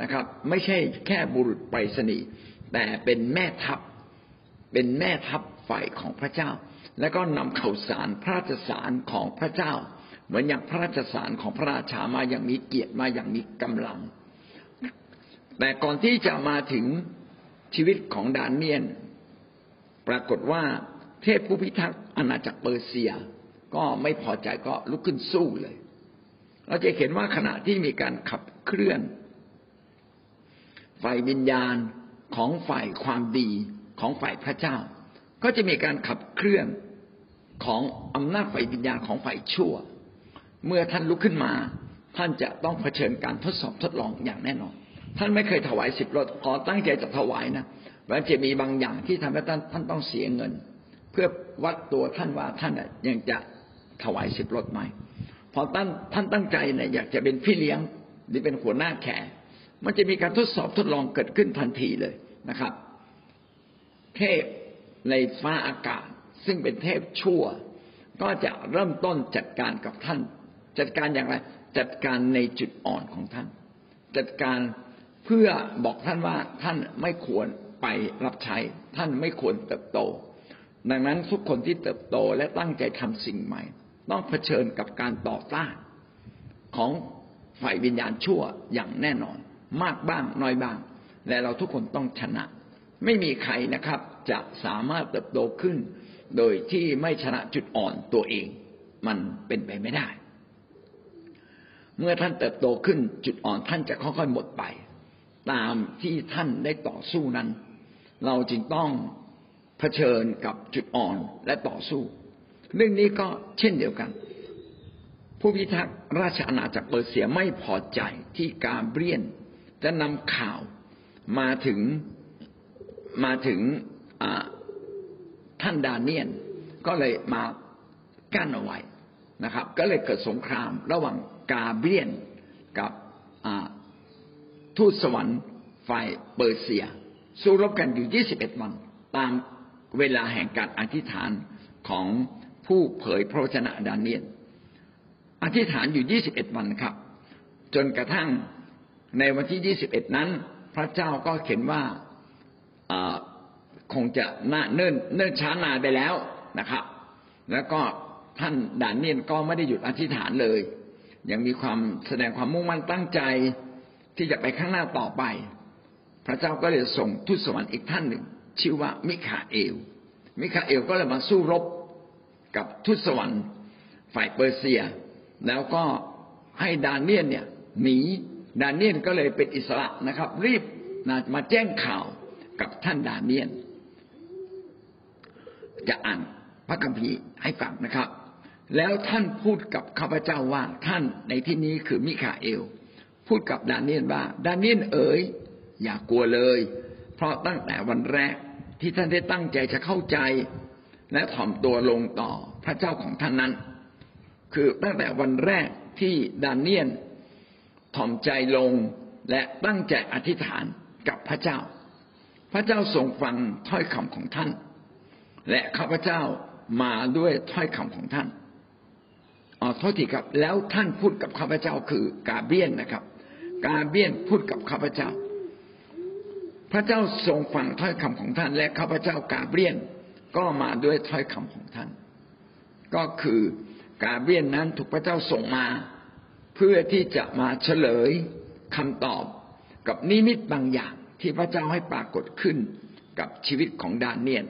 นะครับ ไม่ใช่แค่บุรุษไปรษณีย์แต่เป็นแม่ทัพ เป็นแม่ทัพฝ่ายของพระเจ้า และก็นำข่าวสารพระราชสารของพระเจ้า เหมือนอย่างพระราชสารของพระราชามาอย่างมีเกียรติมาอย่างมีกำลัง แต่ก่อนที่จะมาถึงชีวิตของดานเนียน ปรากฏว่าเทพผู้พิทักษ์อาณาจักรเปอร์เซีย ก็ไม่พอใจก็ลุกขึ้นสู้เลย เราจะเห็นว่าขณะที่มีการขับเคลื่อน ฝ่ายวิญญาณของฝ่ายความดี ของฝ่ายพระเจ้า ก็จะมีการขับเคลื่อนของอำนาจฝ่ายวิญญาณของฝ่ายชั่ว เมื่อท่านลุกขึ้นมา ท่านจะต้องเผชิญการทดสอบทดลองอย่างแน่นอน ท่านไม่เคยถวายสิบรถขอตั้งใจจะถวายนะมันจะมีบางอย่างที่ทำให้ท่านท่านต้องเสียเงิน เพื่อวัดตัวท่านว่าท่านยังจะถวายสิบรถไหมพอท่านท่านตั้งใจเนี่ยอยากจะเป็นพี่เลี้ยงหรือเป็นหัวหน้าแขกมันจะมีการทดสอบทดลองเกิดขึ้นทันทีเลยนะครับ เทพในฟ้าอากาศ ซึ่งเป็นเทพชั่ว ก็จะเริ่มต้นจัดการกับท่าน จัดการอย่างไร จัดการในจุดอ่อนของท่าน จัดการเพื่อบอกท่านว่าท่านไม่ควรไปรับใช้ ท่านไม่ควรเติบโต ดังนั้นทุกคนที่เติบโตและตั้งใจทำสิ่งใหม่ ต้องเผชิญกับการต่อต้านของฝ่ายวิญญาณชั่วอย่างแน่นอน มากบ้างน้อยบ้าง และเราทุกคนต้องชนะ ไม่มีใครนะครับ จะสามารถเติบโตขึ้น โดยที่ไม่ชนะจุดอ่อนตัวเอง มันเป็นไปไม่ได้ เมื่อท่านเติบโตขึ้นจุดอ่อนท่านจะค่อยๆหมดไป ตามที่ท่านได้ต่อสู้นั้น เราจึงต้องเผชิญกับจุดอ่อนและต่อสู้ เรื่องนี้ก็เช่นเดียวกัน ผู้พิทักษ์ราชอาณาจักรเปอร์เซียไม่พอใจที่กาเบรียนจะนำข่าวมาถึงมาถึง ท่านดาเนียนก็เลยมากั้นเอาไว้นะครับ ก็เลยเกิดสงครามระหว่างกาเบียนกับทูตสวรรค์ฝ่ายเปอร์เซีย สู้รบกันอยู่ 21 วัน ตามเวลาแห่งการอธิษฐานของผู้เผยพระวจนะดาเนียน อธิษฐานอยู่ 21 วันครับ จนกระทั่งในวันที่ยี่สิบเอ็ดนั้น พระเจ้าก็เขียนว่า คงจะน่าเนิ่นเนิ่นช้านานไปแล้วนะครับ แล้วก็ท่านดานเนียนก็ไม่ได้หยุดอธิษฐานเลย ยังมีความแสดงความมุ่งมั่นตั้งใจที่จะไปข้างหน้าต่อไป พระเจ้าก็เลยส่งทูตสวรรค์อีกท่านหนึ่ง ชื่อว่ามิคาเอล มิคาเอลก็เลยมาสู้รบกับทูตสวรรค์ฝ่ายเปอร์เซีย แล้วก็ให้ดานเนียนเนี่ยหนีดานเนียนก็เลยเป็นอิสระนะครับ รีบมาแจ้งข่าวกับท่านดานเนียน จะอ่านพระคัมภีร์ให้ฟังนะครับ แล้วท่านพูดกับข้าพเจ้าว่าท่านในที่นี้คือมิคาเอล พูดกับดาเนียนว่า ดาเนียนเอ๋ยอย่ากลัวเลย เพราะตั้งแต่วันแรกที่ท่านได้ตั้งใจจะเข้าใจ และถ่อมตัวลงต่อพระเจ้าของท่านนั้น คือตั้งแต่วันแรกที่ดาเนียนถ่อมใจลงและตั้งใจอธิษฐานกับพระเจ้า พระเจ้าทรงฟังถ้อยคำของท่าน และข้าพเจ้ามาด้วยถ้อยคำของท่านอ๋อโทษทีครับ แล้วท่านพูดกับข้าพเจ้าคือกาเบียนนะครับ กาเบียนพูดกับข้าพเจ้า พระเจ้าทรงฟังถ้อยคำของท่าน และข้าพเจ้ากาเบียนก็มาด้วยถ้อยคำของท่าน ก็คือกาเบียนนั้นถูกพระเจ้าส่งมา เพื่อที่จะมาเฉลยคำตอบกับนิมิตบางอย่างที่พระเจ้าให้ปรากฏขึ้นกับชีวิตของดานเนียน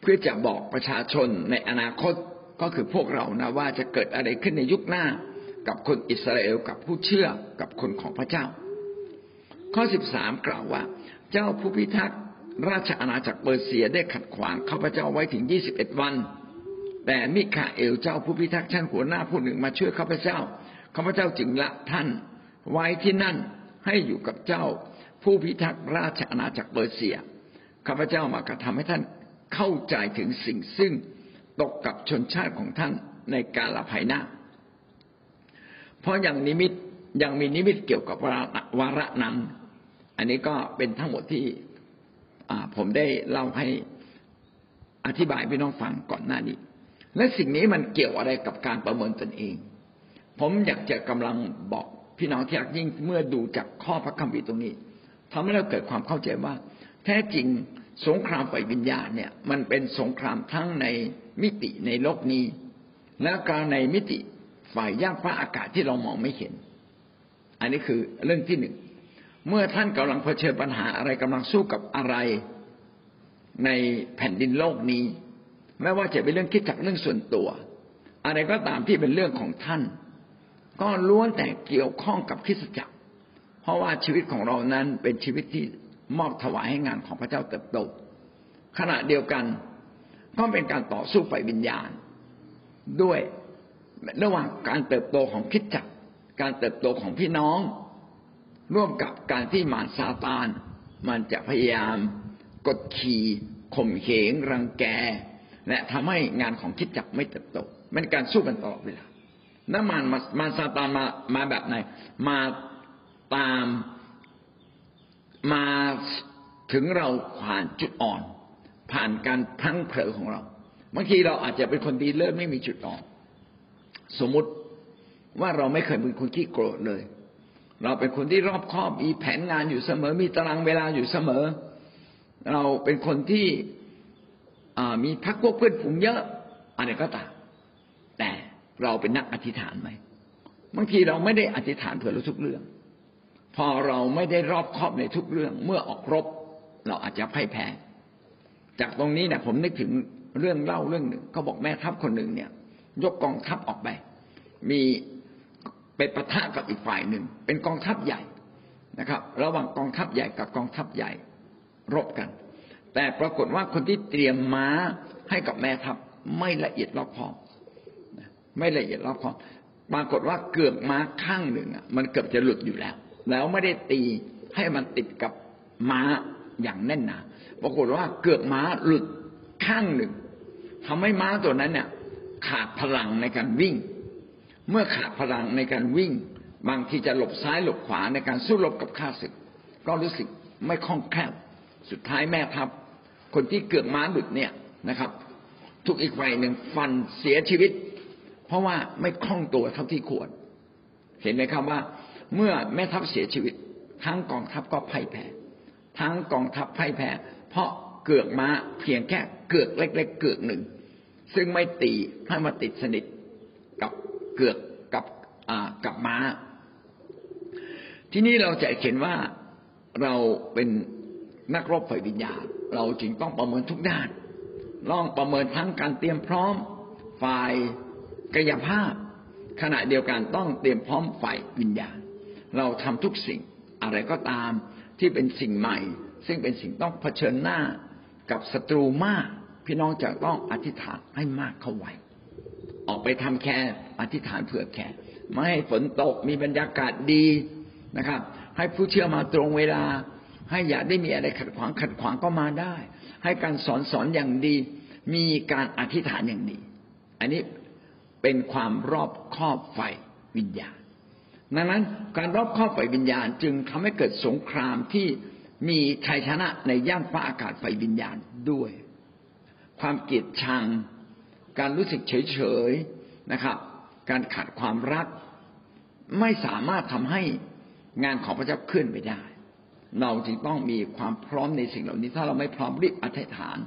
เพื่อจะบอกประชาชนในอนาคตก็คือพวกเรานะว่าจะเกิดอะไรขึ้นในยุคหน้า กับคนอิสราเอลกับผู้เชื่อกับคนของพระเจ้า ข้อสิบสามกล่าวว่า เจ้าผู้พิทักษ์ราชอาณาจักรเปอร์เซียได้ขัดขวางข้าพเจ้าไว้ถึงยี่สิบเอ็ดวัน แต่มิคาเอลเจ้าผู้พิทักษ์ชั้นหัวหน้าผู้หนึ่งมาช่วยข้าพเจ้าข้าพเจ้าจึงละท่านไว้ที่นั่นให้อยู่กับเจ้า ผู้พิทักษ์ราชอาณาจักรเปอร์เซียข้าพเจ้ามากระทำให้ท่าน เข้าใจถึงสิ่งซึ่งตกกับชนชาติของท่านในการละภายหน้า เพราะอย่างนิมิตยังมีนิมิตเกี่ยวกับวาระนั้น อันนี้ก็เป็นทั้งหมดที่ผมได้เล่าให้อธิบายพี่น้องฟังก่อนหน้านี้ และสิ่งนี้มันเกี่ยวอะไรกับการประเมินตนเอง ผมอยากจะกำลังบอกพี่น้องที่รักยิ่งเมื่อดูจากข้อพระคัมภีร์ตรงนี้ทำให้เราเกิดความเข้าใจว่า แท้จริง สงครามฝ่ายวิญญาณเนี่ย มันเป็นสงครามทั้งในมิติในโลกนี้ และการในมิติฝ่ายย่างฟ้าอากาศที่เรามองไม่เห็น อันนี้คือเรื่องที่หนึ่งเมื่อท่านกำลังเผชิญปัญหาอะไรกำลังสู้กับอะไรในแผ่นดินโลกนี้ ไม่ว่าจะเป็นเรื่องคิดจักเรื่องส่วนตัว อะไรก็ตามที่เป็นเรื่องของท่าน ก็ล้วนแต่เกี่ยวข้องกับคริสตจักร เพราะว่าชีวิตของเรานั้นเป็นชีวิตที่ มอบถวายให้งานของพระเจ้าเติบโต ขณะเดียวกันก็เป็นการต่อสู้ฝ่ายวิญญาณ ด้วยระหว่างการเติบโตของคิดจักร การเติบโตของพี่น้อง ร่วมกับการที่มารซาตาน มันจะพยายาม กดขี่ข่มเหงรังแก และทำให้งานของคิดจักรไม่เติบโตเป็นการสู้กันตลอดเวลาน้ำมันมาซาตานมามาแบบไหนมาตาม มาถึงเราผ่านจุดอ่อน ผ่านการพลั้งเผลอของเราบางทีเราอาจจะเป็นคนดีเลิศไม่มีจุดอ่อน สมมุติว่าเราไม่เคยเป็นคนขี้โกรธเลย เราเป็นคนที่รอบคอบมีแผนงานอยู่เสมอ มีตารางเวลาอยู่เสมอ เราเป็นคนที่มีพักพวกเพื่อนฝูงเยอะอะไรก็ตามแต่เราเป็นนักอธิษฐานไหมบางทีเราไม่ได้อธิษฐานเผื่อเราทุกเรื่อง พอเราไม่ได้รอบคอบในทุกเรื่อง เมื่อออกรบ เราอาจจะพ่ายแพ้ จากตรงนี้เนี่ยผมนึกถึงเรื่องเล่าเรื่องหนึ่งเขาบอกแม่ทัพคนหนึ่งเนี่ย ยกกองทัพออกไป มีไปประทะกับอีกฝ่ายหนึ่ง เป็นกองทัพใหญ่นะครับ ระหว่างกองทัพใหญ่กับกองทัพใหญ่รบกัน แต่ปรากฏว่าคนที่เตรียมม้าให้กับแม่ทัพไม่ละเอียดรอบคอบไม่ละเอียดรอบคอบปรากฏว่าเกือบม้าข้างหนึ่งอะ มันเกือบจะหลุดอยู่แล้ว แล้วไม่ได้ตีให้มันติดกับม้าอย่างแน่นหนาปรากฏว่าเกือกม้าหลุดข้างหนึ่งทำให้ม้าตัวนั้นเนี่ย ขาดพลังในการวิ่ง เมื่อขาดพลังในการวิ่ง บางทีจะหลบซ้ายหลบขวาในการสู้รบกับข้าศึก ก็รู้สึกไม่คล่องแคล่วสุดท้ายแม่ทัพคนที่เกือกม้าหลุดเนี่ยนะครับ ทุกอีกฝ่ายหนึ่งฟันเสียชีวิต เพราะว่าไม่คล่องตัวเท่าที่ควร เห็นไหมครับว่า เมื่อแม่ทัพเสียชีวิต ทั้งกองทัพก็พ่ายแพ้ ทั้งกองทัพพ่ายแพ้ เพราะเกือกม้าเพียงแค่เกือกเล็ก ๆ เกือกหนึ่ง ซึ่งไม่ตีให้มาติดสนิทกับเกือกกับกับม้า ที่นี้เราจะเห็นว่าเราเป็นนักรบฝ่ายวิญญาณเราจึงต้องประเมินทุกด้านลองประเมินทั้งการเตรียมพร้อมฝ่ายกายภาพ ขณะเดียวกันต้องเตรียมพร้อมฝ่ายวิญญาณ เราทำทุกสิ่งอะไรก็ตามที่เป็นสิ่งใหม่ ซึ่งเป็นสิ่งต้องเผชิญหน้ากับศัตรูมาก พี่น้องจะต้องอธิษฐานให้มากเข้าไว้ ออกไปทำแค่อธิษฐานเผื่อแค่ไม่ให้ฝนตกมีบรรยากาศดีนะครับ ให้ผู้เชื่อมาตรงเวลา ให้อย่าได้มีอะไรขัดขวางขัดขวางก็มาได้ ให้การสอนสอนอย่างดี มีการอธิษฐานอย่างดี อันนี้เป็นความรอบครอบไฟวิญญาณ ดังนั้นการรอบครอบฝ่ายวิญญาณจึงทำให้เกิดสงครามที่มีชัยชนะในย่านฟ้าอากาศฝ่ายวิญญาณด้วย ความเกลียดชัง การรู้สึกเฉยๆนะครับ การขาดความรัก ไม่สามารถทำให้งานของพระเจ้าเคลื่อนไปได้ เราจึงต้องมีความพร้อมในสิ่งเหล่านี้ ถ้าเราไม่พร้อมรีบอธิษฐาน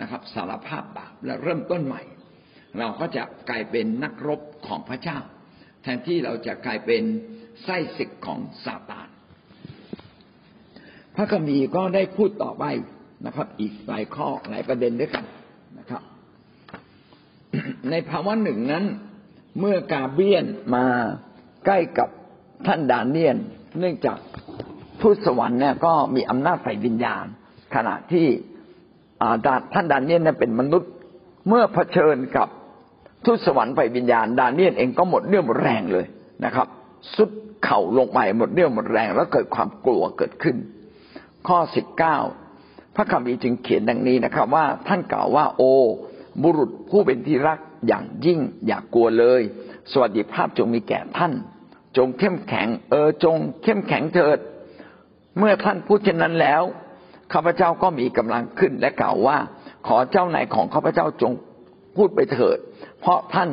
นะครับ สารภาพบาปและเริ่มต้นใหม่ เราก็จะกลายเป็นนักรบของพระเจ้า แทนที่เราจะกลายเป็นไส้ศึกของซาตาน พระคัมภีร์ก็ได้พูดต่อไปนะครับ อีกหลายข้อหลายประเด็นด้วยกันนะครับ ในภาวะหนึ่งนั้น เมื่อกาเบียนมาใกล้กับท่านดานเนียน เนื่องจากทูตสวรรค์เนี่ยก็มีอำนาจฝ่ายวิญญาณ ขณะที่ท่านดานเนียนเนี่ยเป็นมนุษย์ เมื่อเผชิญกับ ทูตสวรรค์ไฟวิญญาณดาเนียนเองก็หมดเรี่ยวหมดแรงเลยนะครับ สุดเข่าลงไปหมดเรี่ยวหมดแรง แล้วเกิดความกลัวเกิดขึ้น ข้อสิบเก้าพระคัมภีร์จึงเขียนดังนี้นะครับ ว่าท่านกล่าวว่า โอ บุรุษผู้เป็นที่รักอย่างยิ่งอย่ากกลัวเลย สวัสดิภาพจงมีแก่ท่าน จงเข้มแข็ง เออจง เข้มแข็งเถิด เมื่อท่านพูดเช่นนั้นแล้วข้าพเจ้าก็มีกำลังขึ้นและกล่าวว่า ขอเจ้านายของข้าพเจ้าจงพูดไปเถิด เพราะท่าน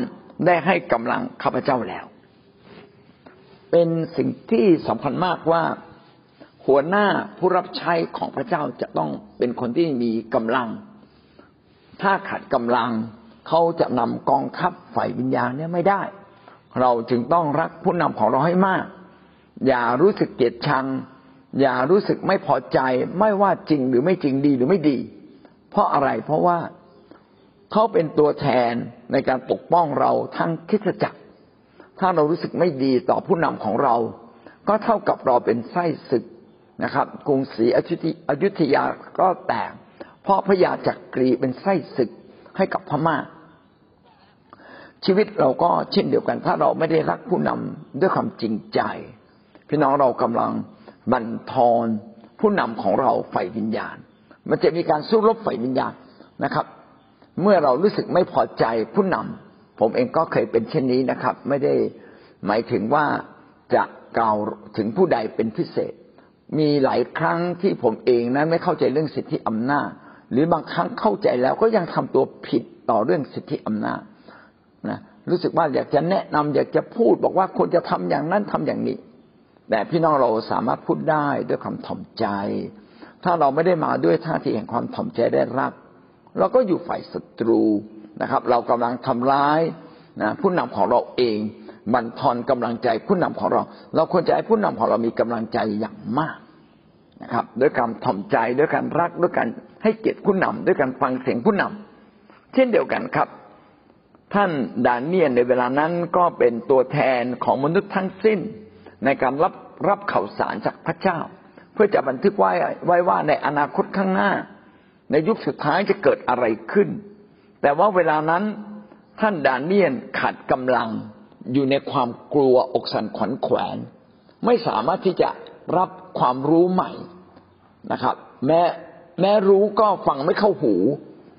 ได้ให้กำลังข้าพเจ้าแล้ว เป็นสิ่งที่สำคัญมากว่า หัวหน้าผู้รับใช้ของพระเจ้าจะต้องเป็นคนที่มีกำลัง ถ้าขาดกำลังเขาจะนำกองทัพฝ่ายวิญญาณเนี่ยไม่ได้ เราจึงต้องรักผู้นำของเราให้มาก อย่ารู้สึกเกลียดชัง อย่ารู้สึกไม่พอใจ ไม่ว่าจริงหรือไม่จริงดีหรือไม่ดี เพราะอะไรเพราะว่า เขาเป็นตัวแทนในการปกป้องเราทั้งคิดจักร ถ้าเรารู้สึกไม่ดีต่อผู้นำของเรา ก็เท่ากับเราเป็นไส้ศึกนะครับ กรุงศรีอยุธยาก็แตกเพราะพระยาจักรีเป็นไส้ศึกให้กับพม่า ชีวิตเราก็เช่นเดียวกัน ถ้าเราไม่ได้รักผู้นำด้วยความจริงใจ พี่น้องเรากำลังบั่นทอนผู้นำของเราฝ่ายวิญญาณ มันจะมีการสู้รบฝ่ายวิญญาณนะครับ เมื่อเรารู้สึกไม่พอใจผู้นำผมเองก็เคยเป็นเช่นนี้นะครับ ไม่ได้หมายถึงว่าจะกล่าวถึงผู้ใดเป็นพิเศษ มีหลายครั้งที่ผมเองนั้นไม่เข้าใจเรื่องสิทธิอำนาจ หรือบางครั้งเข้าใจแล้วก็ยังทำตัวผิดต่อเรื่องสิทธิอำนาจนะรู้สึกว่าอยากจะแนะนำอยากจะพูดบอกว่าควรจะทำอย่างนั้นทำอย่างนี้ แต่พี่น้องเราสามารถพูดได้ด้วยความถ่อมใจ ถ้าเราไม่ได้มาด้วยท่าทีแห่งความถ่อมใจได้รับ เราก็อยู่ฝ่ายศัตรูนะครับ เรากำลังทำร้ายนะผู้นำของเราเองบั่นทอนกำลังใจผู้นำของเรา เราควรจะให้ผู้นำของเรามีกำลังใจอย่างมากนะครับด้วยการถ่อมใจด้วยการรักด้วยการให้เกียรติผู้นำด้วยการฟังเสียงผู้นำเช่นเดียวกันครับ ท่านดานเนียนในเวลานั้นก็เป็นตัวแทนของมนุษย์ทั้งสิ้น ในการรับรับข่าวสารจากพระเจ้า เพื่อจะบันทึกไว้ไว้ว่าในอนาคตข้างหน้า ในยุคสุดท้ายจะเกิดอะไรขึ้น แต่ว่าเวลานั้นท่านดาเนียนขาดกำลังอยู่ในความกลัวอกสันขวัญแขวน ไม่สามารถที่จะรับความรู้ใหม่นะครับ แม้แม้รู้ก็ฟังไม่เข้าหู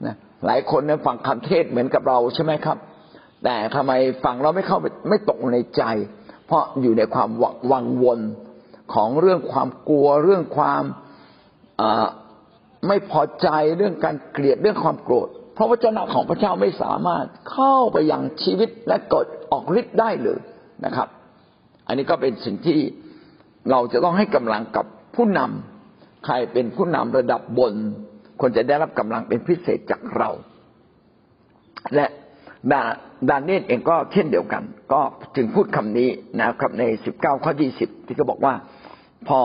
นะหลายคนเนี่ยฟังคำเทศเหมือนกับเราใช่ไหมครับ แต่ทำไมฟังเราไม่เข้าไม่ตกในใจ เพราะอยู่ในความวังวนของเรื่องความกลัวเรื่องความ ไม่พอใจเรื่องการเกลียดเรื่องความโกรธ เพราะวจนะของพระเจ้าไม่สามารถเข้าไปยังชีวิตและกดออกฤทธิ์ได้เลยนะครับ อันนี้ก็เป็นสิ่งที่เราจะต้องให้กำลังกับผู้นำใครเป็นผู้นำระดับบนควรจะได้รับกำลังเป็นพิเศษจากเรา และดาดานเนตเองก็เช่นเดียวกัน ก็จึงพูดคำนี้นะครับในสิบเก้าข้อยี่สิบที่เขาบอกว่า พอ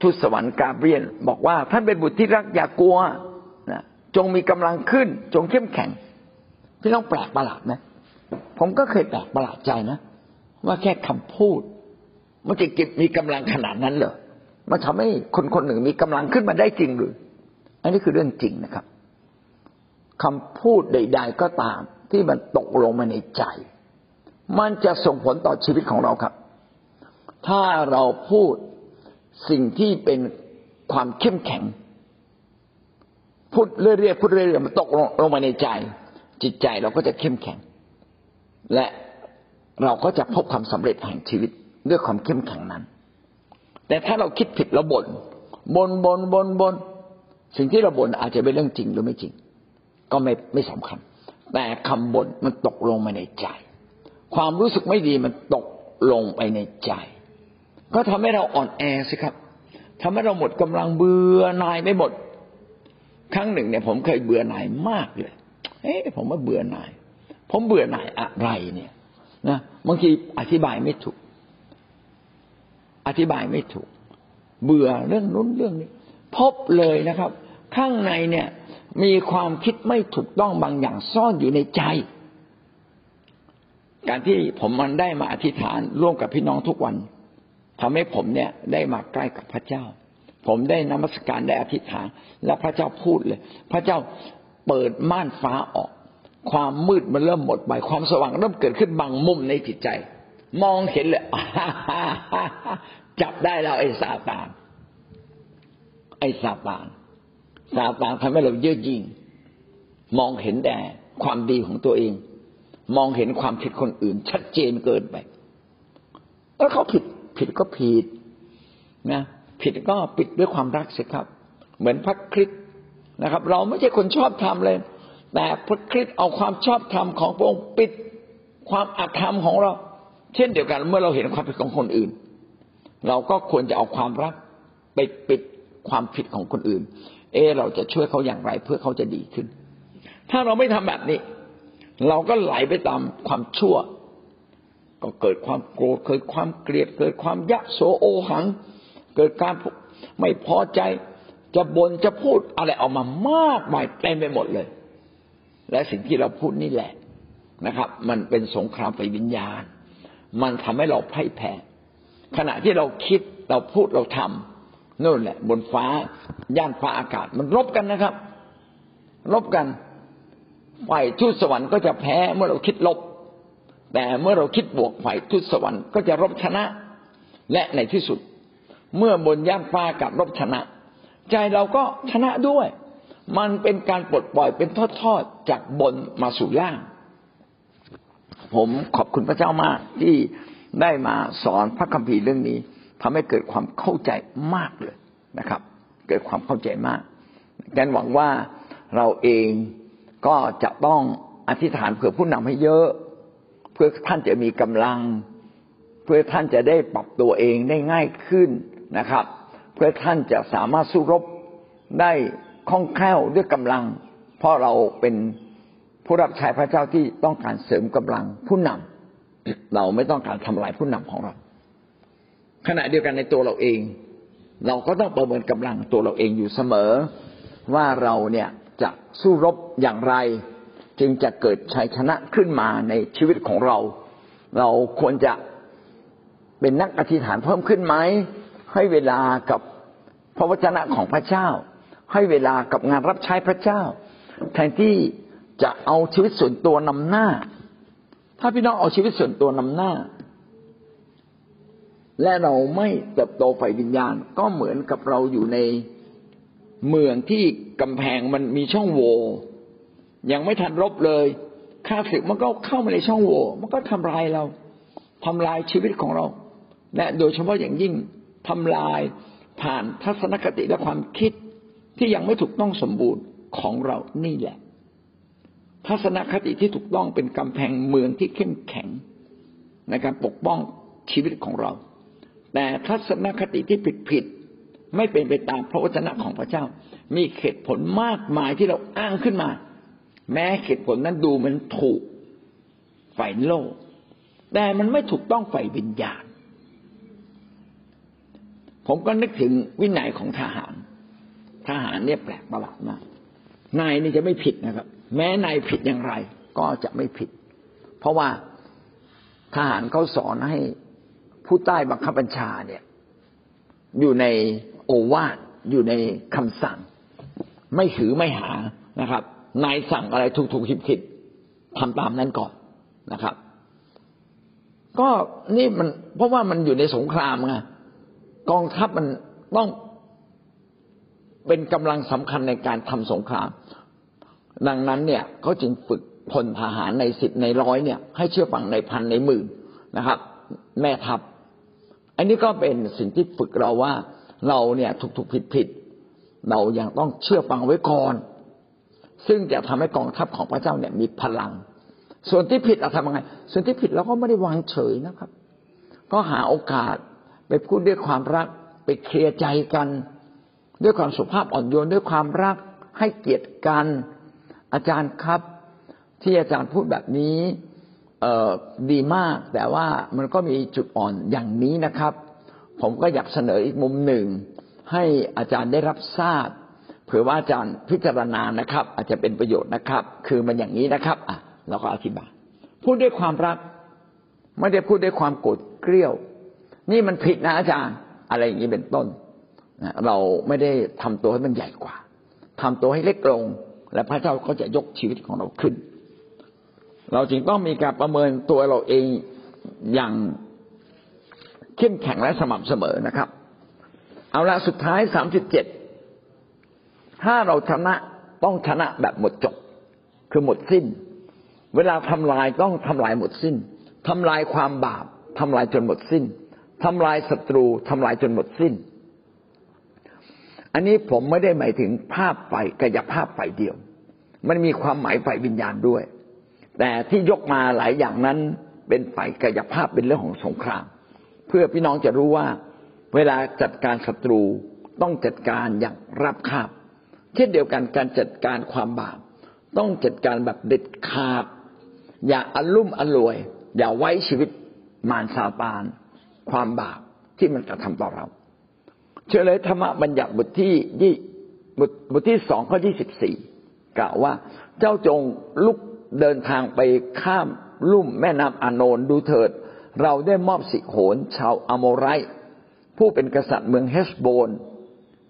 ทูตสวรรค์กาเบรียนบอกว่าท่านเป็นบุตรที่รักอย่ากลัวนะจงมีกำลังขึ้น จงเข้มแข็งพี่น้องแปลกประหลาดไหมผมก็เคยแปลกประหลาดใจนะว่าแค่คำพูด มันจะเก็บมีกำลังขนาดนั้นเหรอมันทำให้คนคนหนึ่งมีกำลังขึ้นมาได้จริงหรือ อันนี้คือเรื่องจริงนะครับคำพูดใด ๆ ก็ตามที่มันตกลงมาในใจ มันจะส่งผลต่อชีวิตของเราครับ ถ้าเราพูด สิ่งที่เป็นความเข้มแข็งพูดเรื่อยๆพูดเรื่อยๆมันตกลงลงมาในใจ จิตใจเราก็จะเข้มแข็ง และเราก็จะพบความสำเร็จแห่งชีวิตด้วยความเข้มแข็งนั้น แต่ถ้าเราคิดผิดเราบน่นบนบนบนบนสิ่งที่เราบ่นอาจจะเป็นเรื่องจริงหรือไม่จริง ก็ไม่ไม่สำคัญ แต่คำบ่นมันตกลงมาในใจ ความรู้สึกไม่ดีมันตกลงไปในใจ ก็ทำให้เราอ่อนแอสิครับทำให้เราหมดกำลังเบื่อหน่ายไม่หมด ครั้งหนึ่งเนี่ย ผมเคยเบื่อหน่ายมากเลย เอ๊ะผมว่าเบื่อหน่าย ผมเบื่อหน่ายอะไรเนี่ยนะบางทีอธิบายไม่ถูก อธิบายไม่ถูก เบื่อเรื่องนู้นเรื่องนี้ พบเลยนะครับ ข้างในเนี่ย มีความคิดไม่ถูกต้องบางอย่างซ่อนอยู่ในใจ การที่ผมมันได้มาอธิษฐานร่วมกับพี่น้องทุกวัน ทำให้ผมเนี่ยได้มาใกล้กับพระเจ้า ผมได้นมัสการได้อธิษฐาน และพระเจ้าพูดเลย พระเจ้าเปิดม่านฟ้าออก ความมืดมันเริ่มหมดไป ความสว่างเริ่มเกิดขึ้นบางมุมในจิตใจ มองเห็นเลยจับได้แล้วไอ้ซาตาน ไอ้ซาตานซาตานทำให้เราเยือกยิ่งมองเห็นแต่ความดีของตัวเอง มองเห็นความผิดคนอื่น ชัดเจนเกินไปแล้วเขาผิด ผิดก็ผิดนะผิดก็ปิดด้วยความรักสิครับ เหมือนพระคริสต์นะครับ เราไม่ใช่คนชอบธรรมเลย แต่พระคริสต์เอาความชอบธรรมของพระองค์ปิดความอาธรรมของเรา เช่นเดียวกัน เมื่อเราเห็นความผิดของคนอื่น เราก็ควรจะเอาความรักไปปิดความผิดของคนอื่น เออเราจะช่วยเขาอย่างไรเพื่อเขาจะดีขึ้น ถ้าเราไม่ทำแบบนี้ เราก็ไหลไปตามความชั่ว ก็เกิดความโกรธเกิดความเกลียด เกิดความยะโสโอหัง เกิดการไม่พอใจจะบน่นจะพูดอะไรออกมามากมายเต็มไปหมดเลย และสิ่งที่เราพูดนี่แหละนะครับ มันเป็นสงครามไฟวิญญาณ มันทำให้เราพ่ายแพ้ขณะที่เราคิดเราพูดเราทำนู่นแหละ บนฟ้าย่านฟ้าอากาศ มันรบกันนะครับ รบกันฝ่ายทูตสวรรค์ก็จะแพ้เมื่อเราคิดลบ แต่เมื่อเราคิดบวกฝ่ายทูตสวรรค์ก็จะรบชนะ และในที่สุด เมื่อบนย่านฟ้ากับรบชนะ ใจเราก็ชนะด้วย มันเป็นการปลดปล่อยเป็นทอดๆจากบนมาสู่ล่าง ผมขอบคุณพระเจ้ามากที่ได้มาสอนพระคัมภีร์เรื่องนี้ทำให้เกิดความเข้าใจมากเลยนะครับ เกิดความเข้าใจมากแกนหวังว่าเราเองก็จะต้องอธิษฐานเผื่อผู้นำให้เยอะ เพื่อท่านจะมีกำลัง เพื่อท่านจะได้ปรับตัวเองได้ง่ายขึ้นนะครับ เพื่อท่านจะสามารถสู้รบได้คล่องแคล่วด้วยกำลัง เพราะเราเป็นผู้รับใช้พระเจ้าที่ต้องการเสริมกำลังผู้นำเราไม่ต้องการทำลายผู้นำของเรา ขณะเดียวกันในตัวเราเอง เราก็ต้องประเมินกำลังตัวเราเองอยู่เสมอ ว่าเราเนี่ยจะสู้รบอย่างไร จึงจะเกิดชัยชนะขึ้นมาในชีวิตของเรา เราควรจะเป็นนักอธิษฐานเพิ่มขึ้นไหมให้เวลากับพระวจนะของพระเจ้า ให้เวลากับงานรับใช้พระเจ้า แทนที่จะเอาชีวิตส่วนตัวนำหน้า ถ้าพี่น้องเอาชีวิตส่วนตัวนำหน้า และเราไม่เติบโตฝ่ายวิญญาณก็เหมือนกับเราอยู่ในเมืองที่กำแพงมันมีช่องโหว่ ยังไม่ทันรบเลยข้าศึกมันก็เข้ามาในช่องโหว่มันก็ทำลายเราทำลายชีวิตของเรา และโดยเฉพาะอย่างยิ่งทำลายผ่านทัศนคติและความคิดที่ยังไม่ถูกต้องสมบูรณ์ของเรานี่แหละ ทัศนคติที่ถูกต้องเป็นกำแพงเมืองที่เข้มแข็ง ในการปกป้องชีวิตของเรา แต่ทัศนคติที่ผิดผิดไม่เป็นไปตามพระวจนะของพระเจ้า มีเหตุผลมากมายที่เราอ้างขึ้นมา แม้เหตุผลนั้นดูมันถูกฝ่ายโลก แต่มันไม่ถูกต้องฝ่ายวิญญาณ ผมก็นึกถึงวินัยของทหาร ทหารเนี่ยแปลกประหลาดมาก นายนี่จะไม่ผิดนะครับ แม้นายผิดอย่างไร ก็จะไม่ผิด เพราะว่าทหารเขาสอนให้ผู้ใต้บังคับบัญชาเนี่ย อยู่ในโอวาทอยู่ในคำสั่ง ไม่ถือไม่หานะครับ นายสั่งอะไรถูกถูกผิดผิดทำตามนั้นก่อนนะครับ ก็นี่มันเพราะว่ามันอยู่ในสงครามไงกองทัพมันต้องเป็นกำลังสำคัญในการทำสงคราม ดังนั้นเนี่ยเขาจึงฝึกพลทหารในสิบในร้อยเนี่ย ให้เชื่อฟังในพันในหมื่นนะครับ แม่ทัพ อันนี้ก็เป็นสิ่งที่ฝึกเราว่าเราเนี่ยถูกถูกผิดผิดเรายังต้องเชื่อฟังไว้ก่อน ซึ่งจะทำให้กองทัพของพระเจ้าเนี่ยมีพลัง ส่วนที่ผิดเราทำยังไง ส่วนที่ผิดเราก็ไม่ได้วางเฉยนะครับ ก็หาโอกาสไปพูดด้วยความรักไปเคลียร์ใจกัน ด้วยความสุภาพอ่อนโยนด้วยความรักให้เกียรติกันอาจารย์ครับ ที่อาจารย์พูดแบบนี้เออดีมาก แต่ว่ามันก็มีจุดอ่อนอย่างนี้นะครับ ผมก็อยากเสนออีกมุมหนึ่ง ให้อาจารย์ได้รับทราบ เผื่อว่าอาจารย์พิจารณานะครับ อาจจะเป็นประโยชน์นะครับ คือมันอย่างนี้นะครับ อะเราก็อธิบายพูดด้วยความรัก ไม่ได้พูดด้วยความโกรธเกรี้ยว นี่มันผิดนะอาจารย์ อะไรอย่างนี้เป็นต้นเราไม่ได้ทำตัวให้มันใหญ่กว่าทำตัวให้เล็กลง และพระเจ้าก็จะยกชีวิตของเราขึ้น เราจึงต้องมีการประเมินตัวเราเองอย่างเข้มแข็งและสม่ำเสมอนะครับ เอาละสุดท้ายสามสิบเจ็ด ถ้าเราชนะต้องชนะแบบหมดจบ คือหมดสิ้น เวลาทำลายต้องทำลายหมดสิ้นทำลายความบาปทำลายจนหมดสิ้นทำลายศัตรูทำลายจนหมดสิ้น อันนี้ผมไม่ได้หมายถึงภาพไฟกายภาพไฟเดียว มันมีความหมายไฟวิญญาณด้วย แต่ที่ยกมาหลายอย่างนั้นเป็นไฟกายภาพเป็นเรื่องของสงคราม เพื่อพี่น้องจะรู้ว่า เวลาจัดการศัตรูต้องจัดการอย่างรับคาบ เช่นเดียวกันการจัดการความบาปต้องจัดการแบบเด็ดขาด อย่าอลุ่มอล่วย อย่าไว้ชีวิตมารซาตานความบาปที่มันกระทำต่อเรา เชื่อเลยธรรมบัญญัติบทที่ยี่บทบทที่สองข้อที่สิบสี่กล่าวว่า เจ้าจงลุกเดินทางไปข้ามลุ่มแม่น้ำอาโนนดูเถิด เราได้มอบสิโหนชาวอโมไรผู้เป็นกษัตริย์เมืองเฮสโบน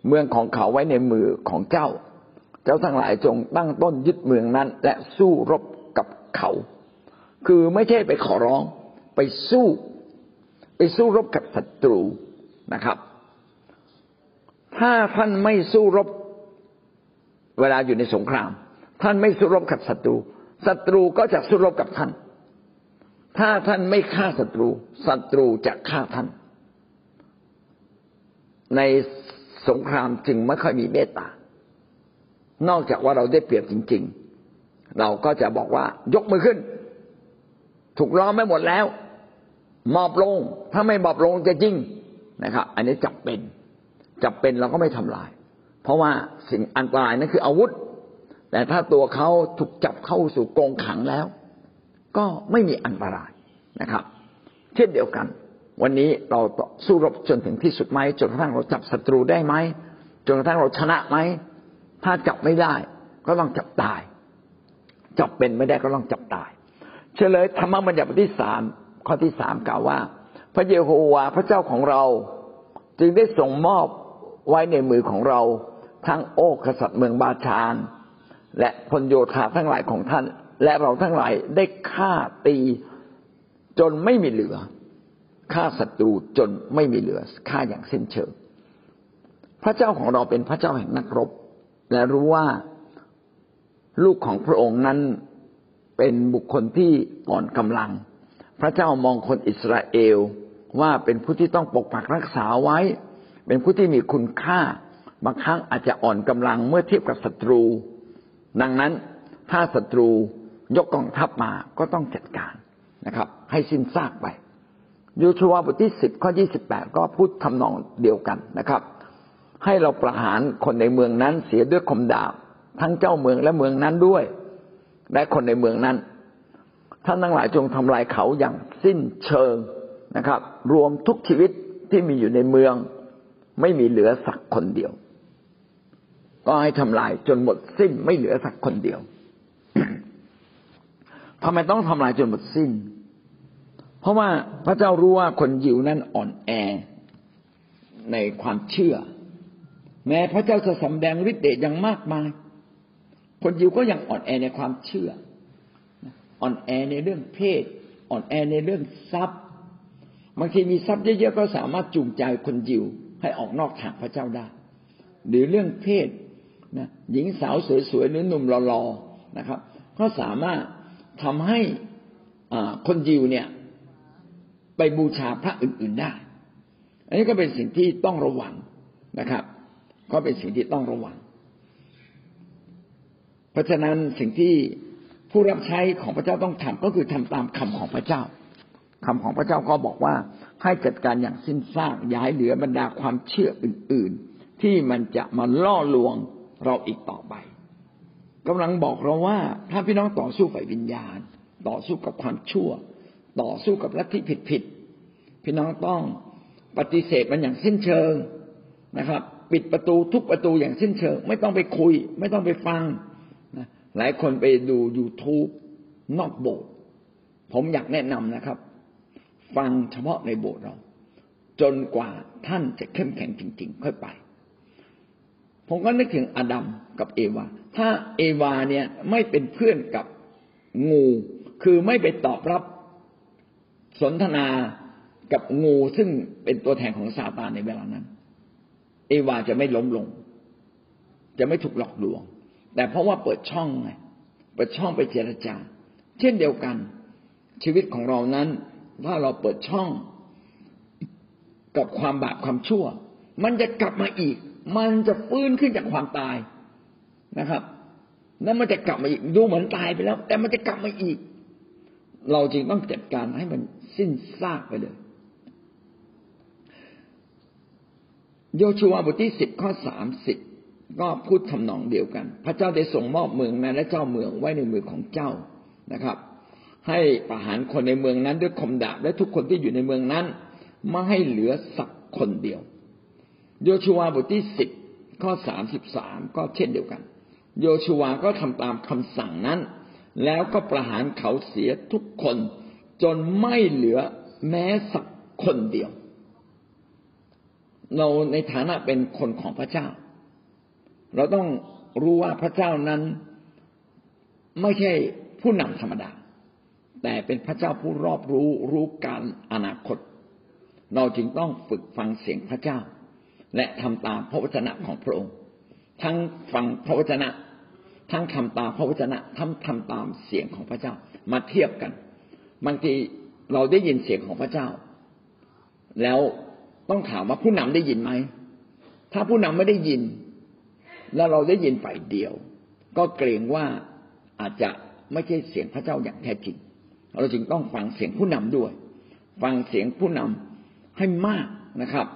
เมืองของเขาไว้ในมือของเจ้า เจ้าทั้งหลายจงตั้งต้นยึดเมืองนั้น และสู้รบกับเขา คือไม่ใช่ไปขอร้อง ไปสู้ ไปสู้รบกับศัตรูนะครับ ถ้าท่านไม่สู้รบ เวลาอยู่ในสงคราม ท่านไม่สู้รบกับศัตรู ศัตรูก็จะสู้รบกับท่าน ถ้าท่านไม่ฆ่าศัตรู ศัตรูจะฆ่าท่าน ใน สงครามจึงไม่ค่อยมีเมตตา นอกจากว่าเราได้เปรียบจริง ๆ เราก็จะบอกว่ายกมือขึ้น ถูกล้อมไม่หมดแล้วมอบลง ถ้าไม่มอบลงจะยิงนะครับ อันนี้จับเป็น จับเป็นเราก็ไม่ทำลาย เพราะว่าสิ่งอันตรายนั่นคืออาวุธ แต่ถ้าตัวเขาถูกจับเข้าสู่กรงขังแล้ว ก็ไม่มีอันตรายนะครับ เช่นเดียวกัน วันนี้เราสู้รบจนถึงที่สุดไหมจนกระทั่งเราจับศัตรูได้ไหมจนกระทั่งเราชนะไหมถ้าจับไม่ได้ ก็ต้องจับตาย จับเป็นไม่ได้ก็ต้องจับตาย เฉลยธรรมบัญญัติบทที่สามข้อที่สามกล่าวว่า พระเยโฮวาห์พระเจ้าของเรา จึงได้ส่งมอบไว้ในมือของเรา ทั้งโอ้กษัตริย์เมืองบาชาน และพลโยธาทั้งหลายของท่าน และเราทั้งหลายได้ฆ่าตีจนไม่มีเหลือ ฆ่าศัตรูจนไม่มีเหลือฆ่าอย่างสิ้นเชิง พระเจ้าของเราเป็นพระเจ้าแห่งนักรบ และรู้ว่าลูกของพระองค์นั้นเป็นบุคคลที่อ่อนกำลัง พระเจ้ามองคนอิสราเอลว่าเป็นผู้ที่ต้องปกปักรักษาไว้ เป็นผู้ที่มีคุณค่า บางครั้งอาจจะอ่อนกำลังเมื่อเทียบกับศัตรู ดังนั้นถ้าศัตรูยกกองทัพมาก็ต้องจัดการนะครับ ให้สิ้นซากไป ยูชัวบทที่สิบข้อยี่สิบแปดก็พูดทำนองเดียวกันนะครับ ให้เราประหารคนในเมืองนั้นเสียด้วยคมดาบทั้งเจ้าเมืองและเมืองนั้นด้วย และคนในเมืองนั้นท่านทั้งหลายจงทำลายเขาอย่างสิ้นเชิงนะครับ รวมทุกชีวิตที่มีอยู่ในเมือง ไม่มีเหลือสักคนเดียว ก็ให้ทำลายจนหมดสิ้นไม่เหลือสักคนเดียวทำไมต้องทำลายจนหมดสิ้น ราะว่าพระเจ้ารู้ว่าคนยิวนั้นอ่อนแอในความเชื่อ แม้พระเจ้าจะสำแดงฤทธิ์เดชอย่างมากมาย คนยิวก็ยังอ่อนแอในความเชื่อ อ่อนแอในเรื่องเพศ อ่อนแอในเรื่องทรัพย์บางทีมีทรัพย์เยอะๆก็สามารถจูงใจคนยิวให้ออกนอกทางพระเจ้าได้ หรือเรื่องเพศนะหญิงสาวสวยๆหรือหนุ่มหล่อๆนะครับ ก็สามารถทำให้คนยิวเนี่ย ไปบูชาพระอื่นๆได้ อันนี้ก็เป็นสิ่งที่ต้องระวังนะครับ ก็เป็นสิ่งที่ต้องระวัง เพราะฉะนั้นสิ่งที่ผู้รับใช้ของพระเจ้าต้องทำก็คือทำตามคำของพระเจ้าคำของพระเจ้าก็บอกว่าให้จัดการอย่างสิ้นซากย้ายเหลือบรรดาความเชื่ออื่น ๆ ที่มันจะมาล่อลวงเราอีกต่อไปกำลังบอกเราว่าถ้าพี่น้องต่อสู้ฝ่ายวิญญาณ ต่อสู้กับความชั่ว ต่อสู้กับลัทธิผิดๆพี่น้องต้องปฏิเสธมันอย่างสิ้นเชิงนะครับ ปิดประตูทุกประตูอย่างสิ้นเชิง ไม่ต้องไปคุย ไม่ต้องไปฟังหลายคนไปดู YouTube นอกโบสถ์ผมอยากแนะนำนะครับ ฟังเฉพาะในโบสถ์เรา จนกว่าท่านจะเข้มแข็งจริง ๆ ค่อยไป ผมก็นึกถึงอดัมกับเอวา ถ้าเอวาเนี่ยไม่เป็นเพื่อนกับงู คือไม่ไปตอบรับ สนทนากับงูซึ่งเป็นตัวแทนของซาตานในเวลานั้น เอวาจะไม่ล้มลง จะไม่ถูกหลอกลวง แต่เพราะว่าเปิดช่องไงเปิดช่องไปเจรจา เช่นเดียวกัน ชีวิตของเรานั้น ถ้าเราเปิดช่องกับความบาปความชั่ว มันจะกลับมาอีก มันจะฟื้นขึ้นจากความตายนะครับแล้วมันจะกลับมาอีกดูเหมือนตายไปแล้ว แต่มันจะกลับมาอีก เราจรึงต้องจัดการให้มัน สิ้นซากไปเลย โยชูวาบทที่สิบข้อสามสิบก็พูดทำนองเดียวกัน พระเจ้าได้ส่งมอบเมืองนั้นและเจ้าเมืองไว้ในมือของเจ้านะครับ ให้ประหารคนในเมืองนั้นด้วยคมดาบและทุกคนที่อยู่ในเมืองนั้นไม่ให้เหลือสักคนเดียว โยชูวาบทที่สิบข้อสามสิบสามก็เช่นเดียวกัน โยชูวาก็ทำตามคำสั่งนั้น แล้วก็ประหารเขาเสียทุกคน จนไม่เหลือแม้สักคนเดียว เราในฐานะเป็นคนของพระเจ้า เราต้องรู้ว่าพระเจ้านั้นไม่ใช่ผู้นำธรรมดา แต่เป็นพระเจ้าผู้รอบรู้รู้การอนาคต เราจึงต้องฝึกฟังเสียงพระเจ้า และทำตามพระวจนะของพระองค์ ทั้งฟังพระวจนะ ทั้งทำตามพระวจนะทั้งทำตามเสียงของพระเจ้ามาเทียบกัน บางทีเราได้ยินเสียงของพระเจ้า แล้วต้องถามว่าผู้นำได้ยินไหม ถ้าผู้นำไม่ได้ยิน แล้วเราได้ยินฝ่ายเดียว ก็เกรงว่าอาจจะไม่ใช่เสียงพระเจ้าอย่างแท้จริง เราจึงต้องฟังเสียงผู้นำด้วย ฟังเสียงผู้นำให้มากนะครับ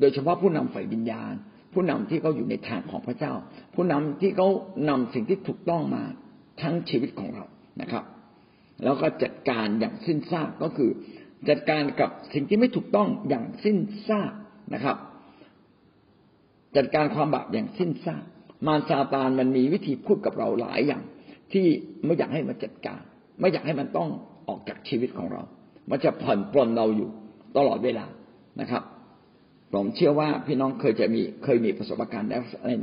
โดยเฉพาะผู้นำฝ่ายวิญญาณ ผู้นำที่เขาอยู่ในทางของพระเจ้า ผู้นำที่เขานำสิ่งที่ถูกต้องมาทั้งชีวิตของเรานะครับ แล้วก็จัดการอย่างสิ้นซากก็คือ จัดการกับสิ่งที่ไม่ถูกต้องอย่างสิ้นซากนะครับ จัดการความบาปอย่างสิ้นซากมารซาตานมันมีวิธีพูดกับเราหลายอย่าง ที่ไม่อยากให้มันจัดการ ไม่อยากให้มันต้องออกจากชีวิตของเรา มันจะผ่อนปลนเราอยู่ตลอดเวลานะครับ ผมเชื่อว่าพี่น้องเคยจะมีเคยมีประสบการณ์ใน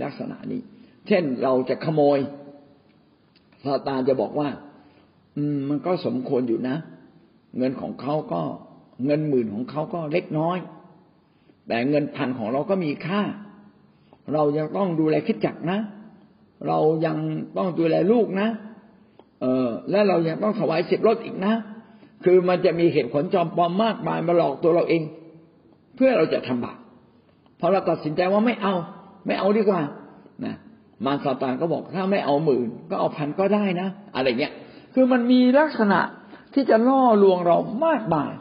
ลักษณะนี้ เช่นเราจะขโมยซาตานจะบอกว่า อืม มันก็สมควรอยู่นะ เงินของเขาก็เงินหมื่นของเขาก็เล็กน้อย แต่เงินพันของเราก็มีค่า เรายังต้องดูแลคิดจักนะ เรายังต้องดูแลลูกนะ เออและเรายังต้องถวายสิบรถอีกนะ คือมันจะมีเหตุผลจอมปลอมมากมายมาหลอกตัวเราเอง เพื่อเราจะทำบาปพอเราตัดสินใจว่าไม่เอา ไม่เอาดีกว่านะมารซาตานก็บอกถ้าไม่เอาหมื่นก็เอาพันก็ได้นะ อะไรเงี้ย คือมันมีลักษณะที่จะล่อลวงเรามากมาย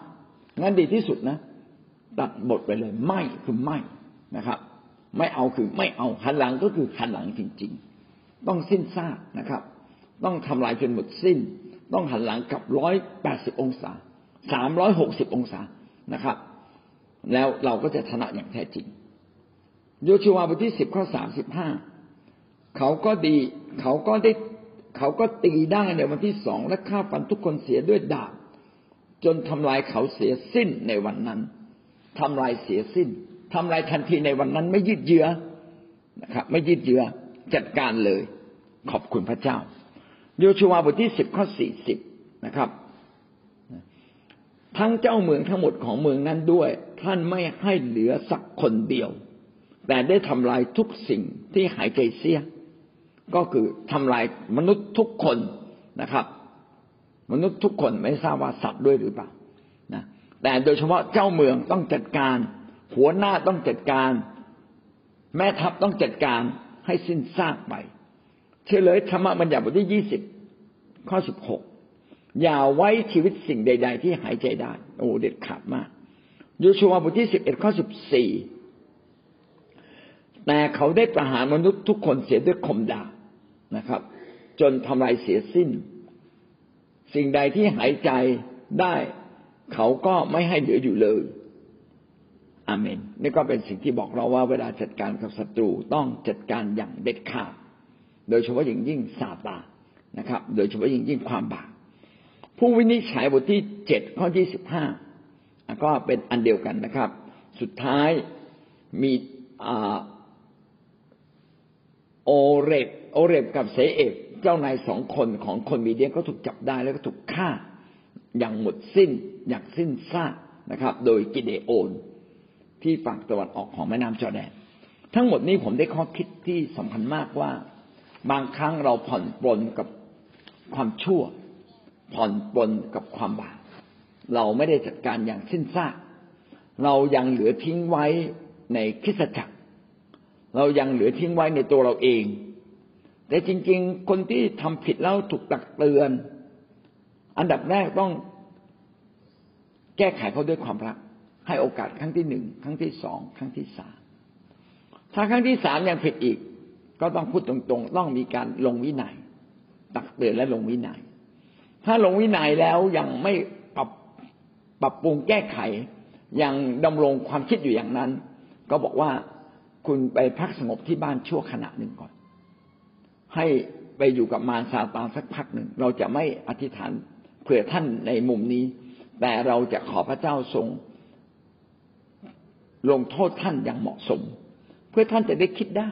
งั้นดีที่สุดนะตัดบทไปเลย ไม่คือไม่นะครับ ไม่เอาคือไม่เอาหันหลังก็คือหันหลังจริง ๆ ต้องสิ้นซากนะครับ ต้องทำลายจนหมดสิ้น ต้องหันหลังกับร้อยแปดสิบองศาสามร้อยหกสิบองศานะครับ แล้วเราก็จะชนะอย่างแท้จริง โยชูวาบทที่สิบข้อสามสิบห้าเขาก็ดี เขาก็ได้ เขาก็ตีได้ในวันที่สองและฆ่าฟันทุกคนเสียด้วยดาบจนทำลายเขาเสียสิ้นในวันนั้นทำลายเสียสิ้นทำลายทันทีในวันนั้นไม่ยืดเยื้อนะครับ ไม่ยืดเยื้อจัดการเลย ขอบคุณพระเจ้า โยชูวาบทที่สิบข้อสี่สิบนะครับ ทั้งเจ้าเมืองทั้งหมดของเมืองนั้นด้วย ท่านไม่ให้เหลือสักคนเดียว แต่ได้ทำลายทุกสิ่งที่หายใจเสีย ก็คือทำลายมนุษย์ทุกคนนะครับ มนุษย์ทุกคนไม่ทราบว่าสัตว์ด้วยหรือเปล่านะแต่โดยเฉพาะเจ้าเมืองต้องจัดการ หัวหน้าต้องจัดการ แม่ทัพต้องจัดการให้สิ้นซากไปเฉลยธรรมบัญญัติบทที่ยี่สิบข้อสิบหกอย่าไว้ชีวิตสิ่งใด ๆ ที่หายใจได้ โอ้เด็ดขาดมากยูชัวบทที่สิบเอ็ดข้อสิบสี่แต่เขาได้ประหารมนุษย์ทุกคนเสียด้วยคมดาบ นะครับ จนทำลายเสียสิ้น สิ่งใดที่หายใจได้เขาก็ไม่ให้เหลืออยู่เลยอาเมนนี่ก็เป็นสิ่งที่บอกเราว่าเวลาจัดการกับศัตรูต้องจัดการอย่างเด็ดขาด โดยเฉพาะอย่างยิ่งซาตานนะครับ โดยเฉพาะอย่างยิ่งความบาปผู้วินิจฉัยบทที่เจ็ดข้อที่สิบห้าก็เป็นอันเดียวกันนะครับ สุดท้ายมี โอเรบโอเรบกับเสเอกเจ้านายสองคนของคนมีเดียก็ถูกจับได้แล้วก็ถูกฆ่าอย่างหมดสิ้นอย่างสิ้นซากนะครับ โดยกิเดโอน ที่ฝั่งตะวันออกของแม่น้ำจอแดน ทั้งหมดนี้ผมได้ข้อคิดที่สำคัญมากว่า บางครั้งเราผ่อนปลนกับความชั่ว ผ่อนปลนกับความบาปเราไม่ได้จัดการอย่างสิ้นซากเรายังเหลือทิ้งไว้ในคิสจักร เรายังเหลือทิ้งไว้ในตัวเราเอง แต่จริง ๆ คนที่ทำผิดแล้วถูกตักเตือน อันดับแรกต้องแก้ไขเขาด้วยความรัก ให้โอกาสครั้งที่หนึ่งครั้งที่สองครั้งที่สามถ้าครั้งที่สามยังผิดอีก ก็ต้องพูดตรงๆ ต้องมีการลงวินัย ตักเตือนและลงวินัย ถ้าลงวินัยแล้วยังไม่ปรับปรับปรุงแก้ไขยังดำรงความคิดอยู่อย่างนั้น ก็บอกว่า คุณไปพักสงบที่บ้านชั่วขณะหนึ่งก่อน ให้ไปอยู่กับมารซาตานสักพักหนึ่ง เราจะไม่อธิษฐานเผื่อท่านในมุมนี้ แต่เราจะขอพระเจ้าทรง ลงโทษท่านอย่างเหมาะสม เพื่อท่านจะได้คิดได้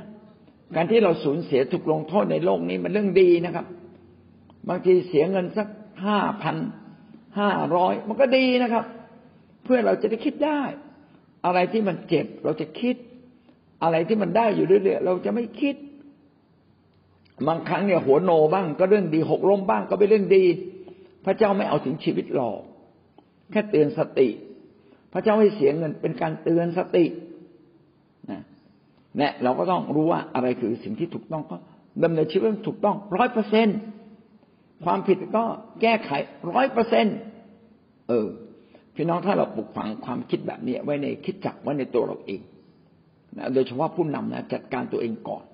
การที่เราสูญเสียถูกลงโทษในโลกนี้มันเรื่องดีนะครับ บางทีเสียเงินสักห้าพันห้าร้อยมันก็ดีนะครับ เพื่อเราจะได้คิดได้ อะไรที่มันเจ็บเราจะคิด อะไรที่มันได้อยู่เรื่อยๆเราจะไม่คิด บางครั้งเนี่ยหัวโนบ้างก็เรื่องดีหกล้มบ้างก็เป็นเรื่องดี พระเจ้าไม่เอาถึงชีวิตหรอก แค่เตือนสติ พระเจ้าให้เสียเงินเป็นการเตือนสตินะเนี่ยเราก็ต้องรู้ว่าอะไรคือสิ่งที่ถูกต้องก็ดำเนินชีวิตถูกต้องร้อยเปอร์เซ็นความผิดก็แก้ไขร้อยเปอร์เซ็นเออพี่น้องถ้าเราปลูกฝังความคิดแบบนี้ไว้ในคิดจักไว้ในตัวเราเอง นะโดยเฉพาะผู้นำนะจัดการตัวเองก่อน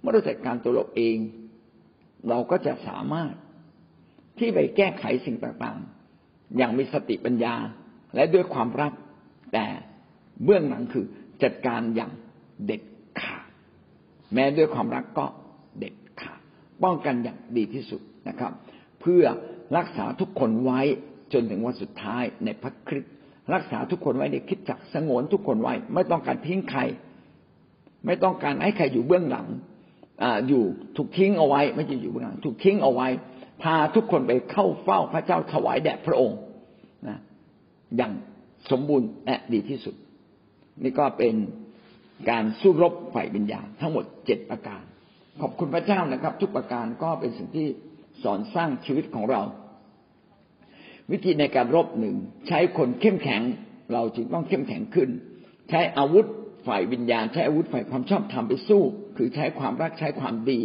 เมื่อเราจัดการตัวเราเอง เราก็จะสามารถที่ไปแก้ไขสิ่งต่างๆ อย่างมีสติปัญญาและด้วยความรัก แต่เบื้องหลังคือจัดการอย่างเด็ดขาดแม้ด้วยความรักก็เด็ดขาดป้องกันอย่างดีที่สุดนะครับ เพื่อรักษาทุกคนไว้จนถึงวันสุดท้ายในพระคริสต์ รักษาทุกคนไว้ในคิดจักสงวนทุกคนไว้ ไม่ต้องการทิ้งใคร ไม่ต้องการให้ใครอยู่เบื้องหลังออยู่ถูกทิ้งเอาไว้ ไม่ใช่อยู่เบื้องหลัง ถูกทิ้งเอาไว้ พาทุกคนไปเข้าเฝ้าพระเจ้าถวายแด่พระองค์นะอย่างสมบูรณ์และดีที่สุด นี่ก็เป็นการสู้รบฝ่ายวิญญาณทั้งหมดเจ็ดประการ ขอบคุณพระเจ้านะครับ ทุกประการก็เป็นสิ่งที่สอนสร้างชีวิตของเรา วิธีในการรบหนึ่งใช้คนเข้มแข็ง เราจึงต้องเข้มแข็งขึ้น ใช้อาวุธฝ่ายวิญญาณ ใช้อาวุธฝ่ายความชอบธรรมไปสู้ คือใช้ความรักใช้ความดี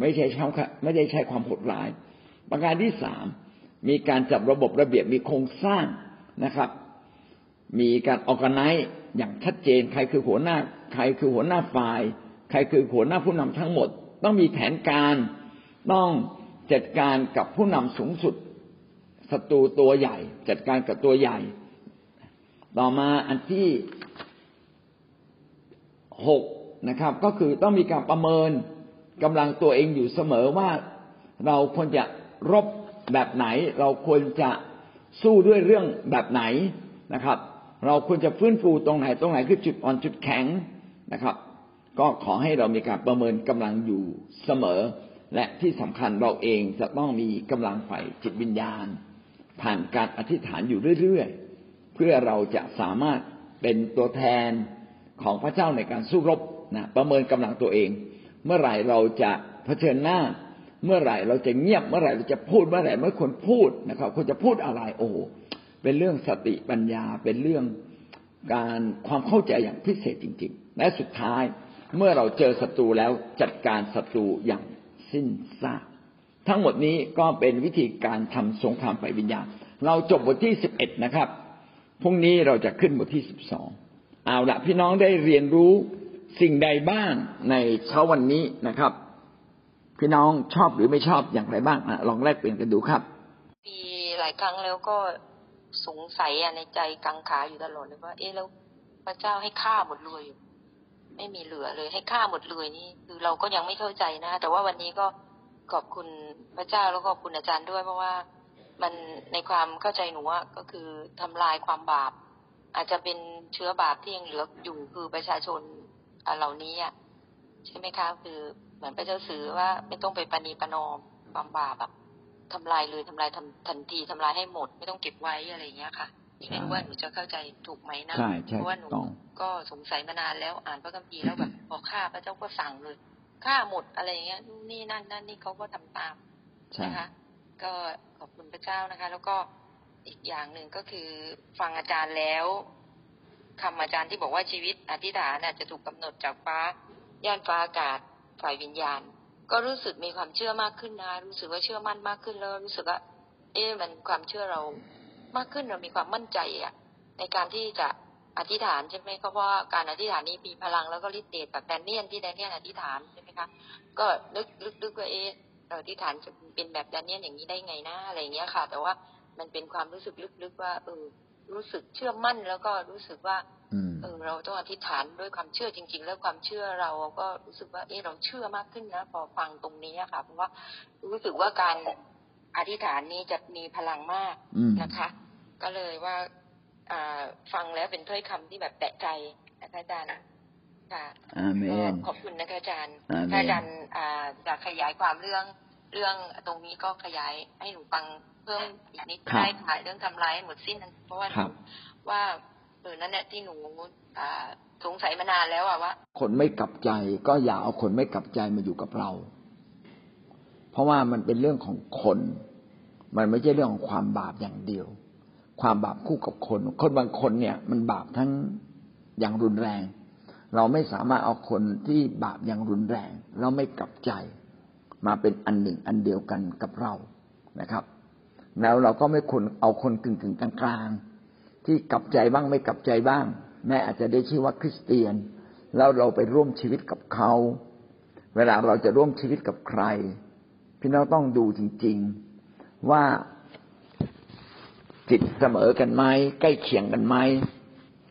ไม่ใช่ใช้ไม่ได้ใช้ความโหดร้าย ประการที่สามมีการจัดระบบระเบียบมีโครงสร้างนะครับ มีการออกกันไนอย่างชัดเจน ใครคือหัวหน้า ใครคือหัวหน้าฝ่าย ใครคือหัวหน้าผู้นำทั้งหมด ต้องมีแผนการต้องจัดการกับผู้นำสูงสุด ศัตรูตัวใหญ่ จัดการกับตัวใหญ่ ต่อมาอันที่หกนะครับ ก็คือต้องมีการประเมินกำลังตัวเองอยู่เสมอว่าเราควรจะรบแบบไหน เราควรจะสู้ด้วยเรื่องแบบไหนนะครับ เราควรจะฟื้นฟูตรงไหนตรงไหนคือจุดอ่อนจุดแข็งนะครับ ก็ขอให้เรามีการประเมินกำลังอยู่เสมอ และที่สำคัญเราเองจะต้องมีกำลังฝ่ายจิตวิญญาณ ผ่านการอธิษฐานอยู่เรื่อยๆ เพื่อเราจะสามารถเป็นตัวแทนของพระเจ้าในการสู้รบนะประเมินกำลังตัวเอง เมื่อไหร่เราจะเผชิญหน้า เมื่อไหร่เราจะเงียบเมื่อไหร่เราจะพูดเมื่อไหร่ไม่ควรพูดนะครับควรจะพูดอะไรโอ้เป็นเรื่องสติปัญญาเป็นเรื่องการความเข้าใจอย่างพิเศษจริง ๆ และสุดท้ายเมื่อเราเจอศัตรูแล้วจัดการศัตรูอย่างสิ้นซาก ทั้งหมดนี้ก็เป็นวิธีการทำสงครามฝ่ายวิญญาณ เราจบบทที่สิบเอ็ดนะครับพรุ่งนี้เราจะขึ้นบทที่สิบสองเอาละพี่น้องได้เรียนรู้สิ่งใดบ้างในเช้าวันนี้นะครับ พี่น้องชอบหรือไม่ชอบอย่างไรบ้างลองแลกเปลี่ยนกันดูครับปีหลายครั้งแล้วก็สงสัยในใจกังขาอยู่ตลอดเลยว่า เอ๊ะแล้วพระเจ้าให้ฆ่าหมดเลยไม่มีเหลือเลยให้ฆ่าหมดเลยนี่ คือเราก็ยังไม่เข้าใจนะ แต่ว่าวันนี้ก็ ขอบคุณพระเจ้าแล้วก็ขอบคุณอาจารย์ด้วย เพราะว่ามันในความเข้าใจหนูว่าก็คือทำลายความบาป อาจจะเป็นเชื้อบาปที่ยังเหลืออยู่คือประชาชนเหล่านี้อะใช่ไหมคะ คือเหมือนพระเจ้าสื่อว่าไม่ต้องไปปณีประนอมความบาปแบบทำลายเลยทำลายทำทันทีทำลายให้หมด ไม่ต้องเก็บไว้อะไรอย่างเงี้ยค่ะไม่รู้ว่าหนูจะเข้าใจถูกไหมนะเพราะว่าหนูก็สงสัยมานานแล้วอ่านพระคัมภีร์แล้วแบบพอฆ่าพระเจ้าก็สั่งเลย ฆ่าหมดอะไรเงี้ยนี่นั่นนั่นนี่เขาก็ทำตามนะคะ ก็ขอบคุณพระเจ้านะคะ แล้วก็อีกอย่างหนึ่งก็คือฟังอาจารย์แล้วคำอาจารย์ที่บอกว่าชีวิตอธิษฐานจะถูกกาหนดจากฟ้าย่านฟ้าอากาศฝ่ายวิญญาณ ก็รู้สึกมีความเชื่อมากขึ้นนะรู้สึกว่าเชื่อมั่นมากขึ้นแล้วรู้สึกว่าเอ๊ะมันความเชื่อเรามากขึ้นเรามีความมั่นใจอะในการที่จะ อธิษฐานใช่ไหมเพราะว่าการอธิษฐานนี้มีพลังแล้วก็ฤทธิ์เดชแบบแดนเนียนที่แดนเนียนอธิษฐานใช่ไหมคะก็นึกลึกๆว่าเอ๊ะเออที่ฐานจะเป็นแบบดานเนียนอย่างนี้ได้ไงนะอะไรเงี้ยค่ะ แต่ว่ามันเป็นความรู้สึกลึกๆว่าเออรู้สึกเชื่อมั่นแล้วก็รู้สึกว่าอืมเออเราต้องอธิษฐานด้วยความเชื่อจริง ๆ แล้วความเชื่อเราก็รู้สึกว่าเออเราเชื่อมากขึ้นนะพอฟังตรงนี้อะค่ะ เพราะว่ารู้สึกว่าการอธิษฐานนี้จะมีพลังมากอืมนะคะ ก็เลยว่าอ่า ฟังแล้วเป็นถ้อยคำที่แบบแตะใจนะคะอาจารย์ค่ะอาเมก็นขอบคุณนะคะอาจารย์อาเมนถ้าอาจารย์อ่าอยากขยายความเรื่องเรื่องตรงนี้ก็ขยายให้หนูฟังเพิ่มอีกนิดได้ค่ะเรื่องทำร้ายหมดสิ้นนั้นเพราะว่าครับว่าเออนั่นแหละที่หนูอ่าสงสัยมานานแล้วอะว่าคนไม่กลับใจก็อย่าเอาคนไม่กลับใจมาอยู่กับเรา เพราะว่ามันเป็นเรื่องของคน มันไม่ใช่เรื่องของความบาปอย่างเดียว ความบาปคู่กับคน คนบางคนเนี่ยมันบาปทั้งอย่างรุนแรง เราไม่สามารถเอาคนที่บาปอย่างรุนแรงแล้วไม่กลับใจ มาเป็นอันหนึ่งอันเดียวกันกับเรานะครับ แล้วเราก็ไม่ควรเอาคนกึ่งกึ่งกลางๆที่กลับใจบ้างไม่กลับใจบ้าง แม่อาจจะได้ชื่อว่าคริสเตียน แล้วเราไปร่วมชีวิตกับเขา เวลาเราจะร่วมชีวิตกับใคร พี่น้องต้องดูจริง ๆว่า จิตเสมอกันไหมใกล้เคียงกันไหม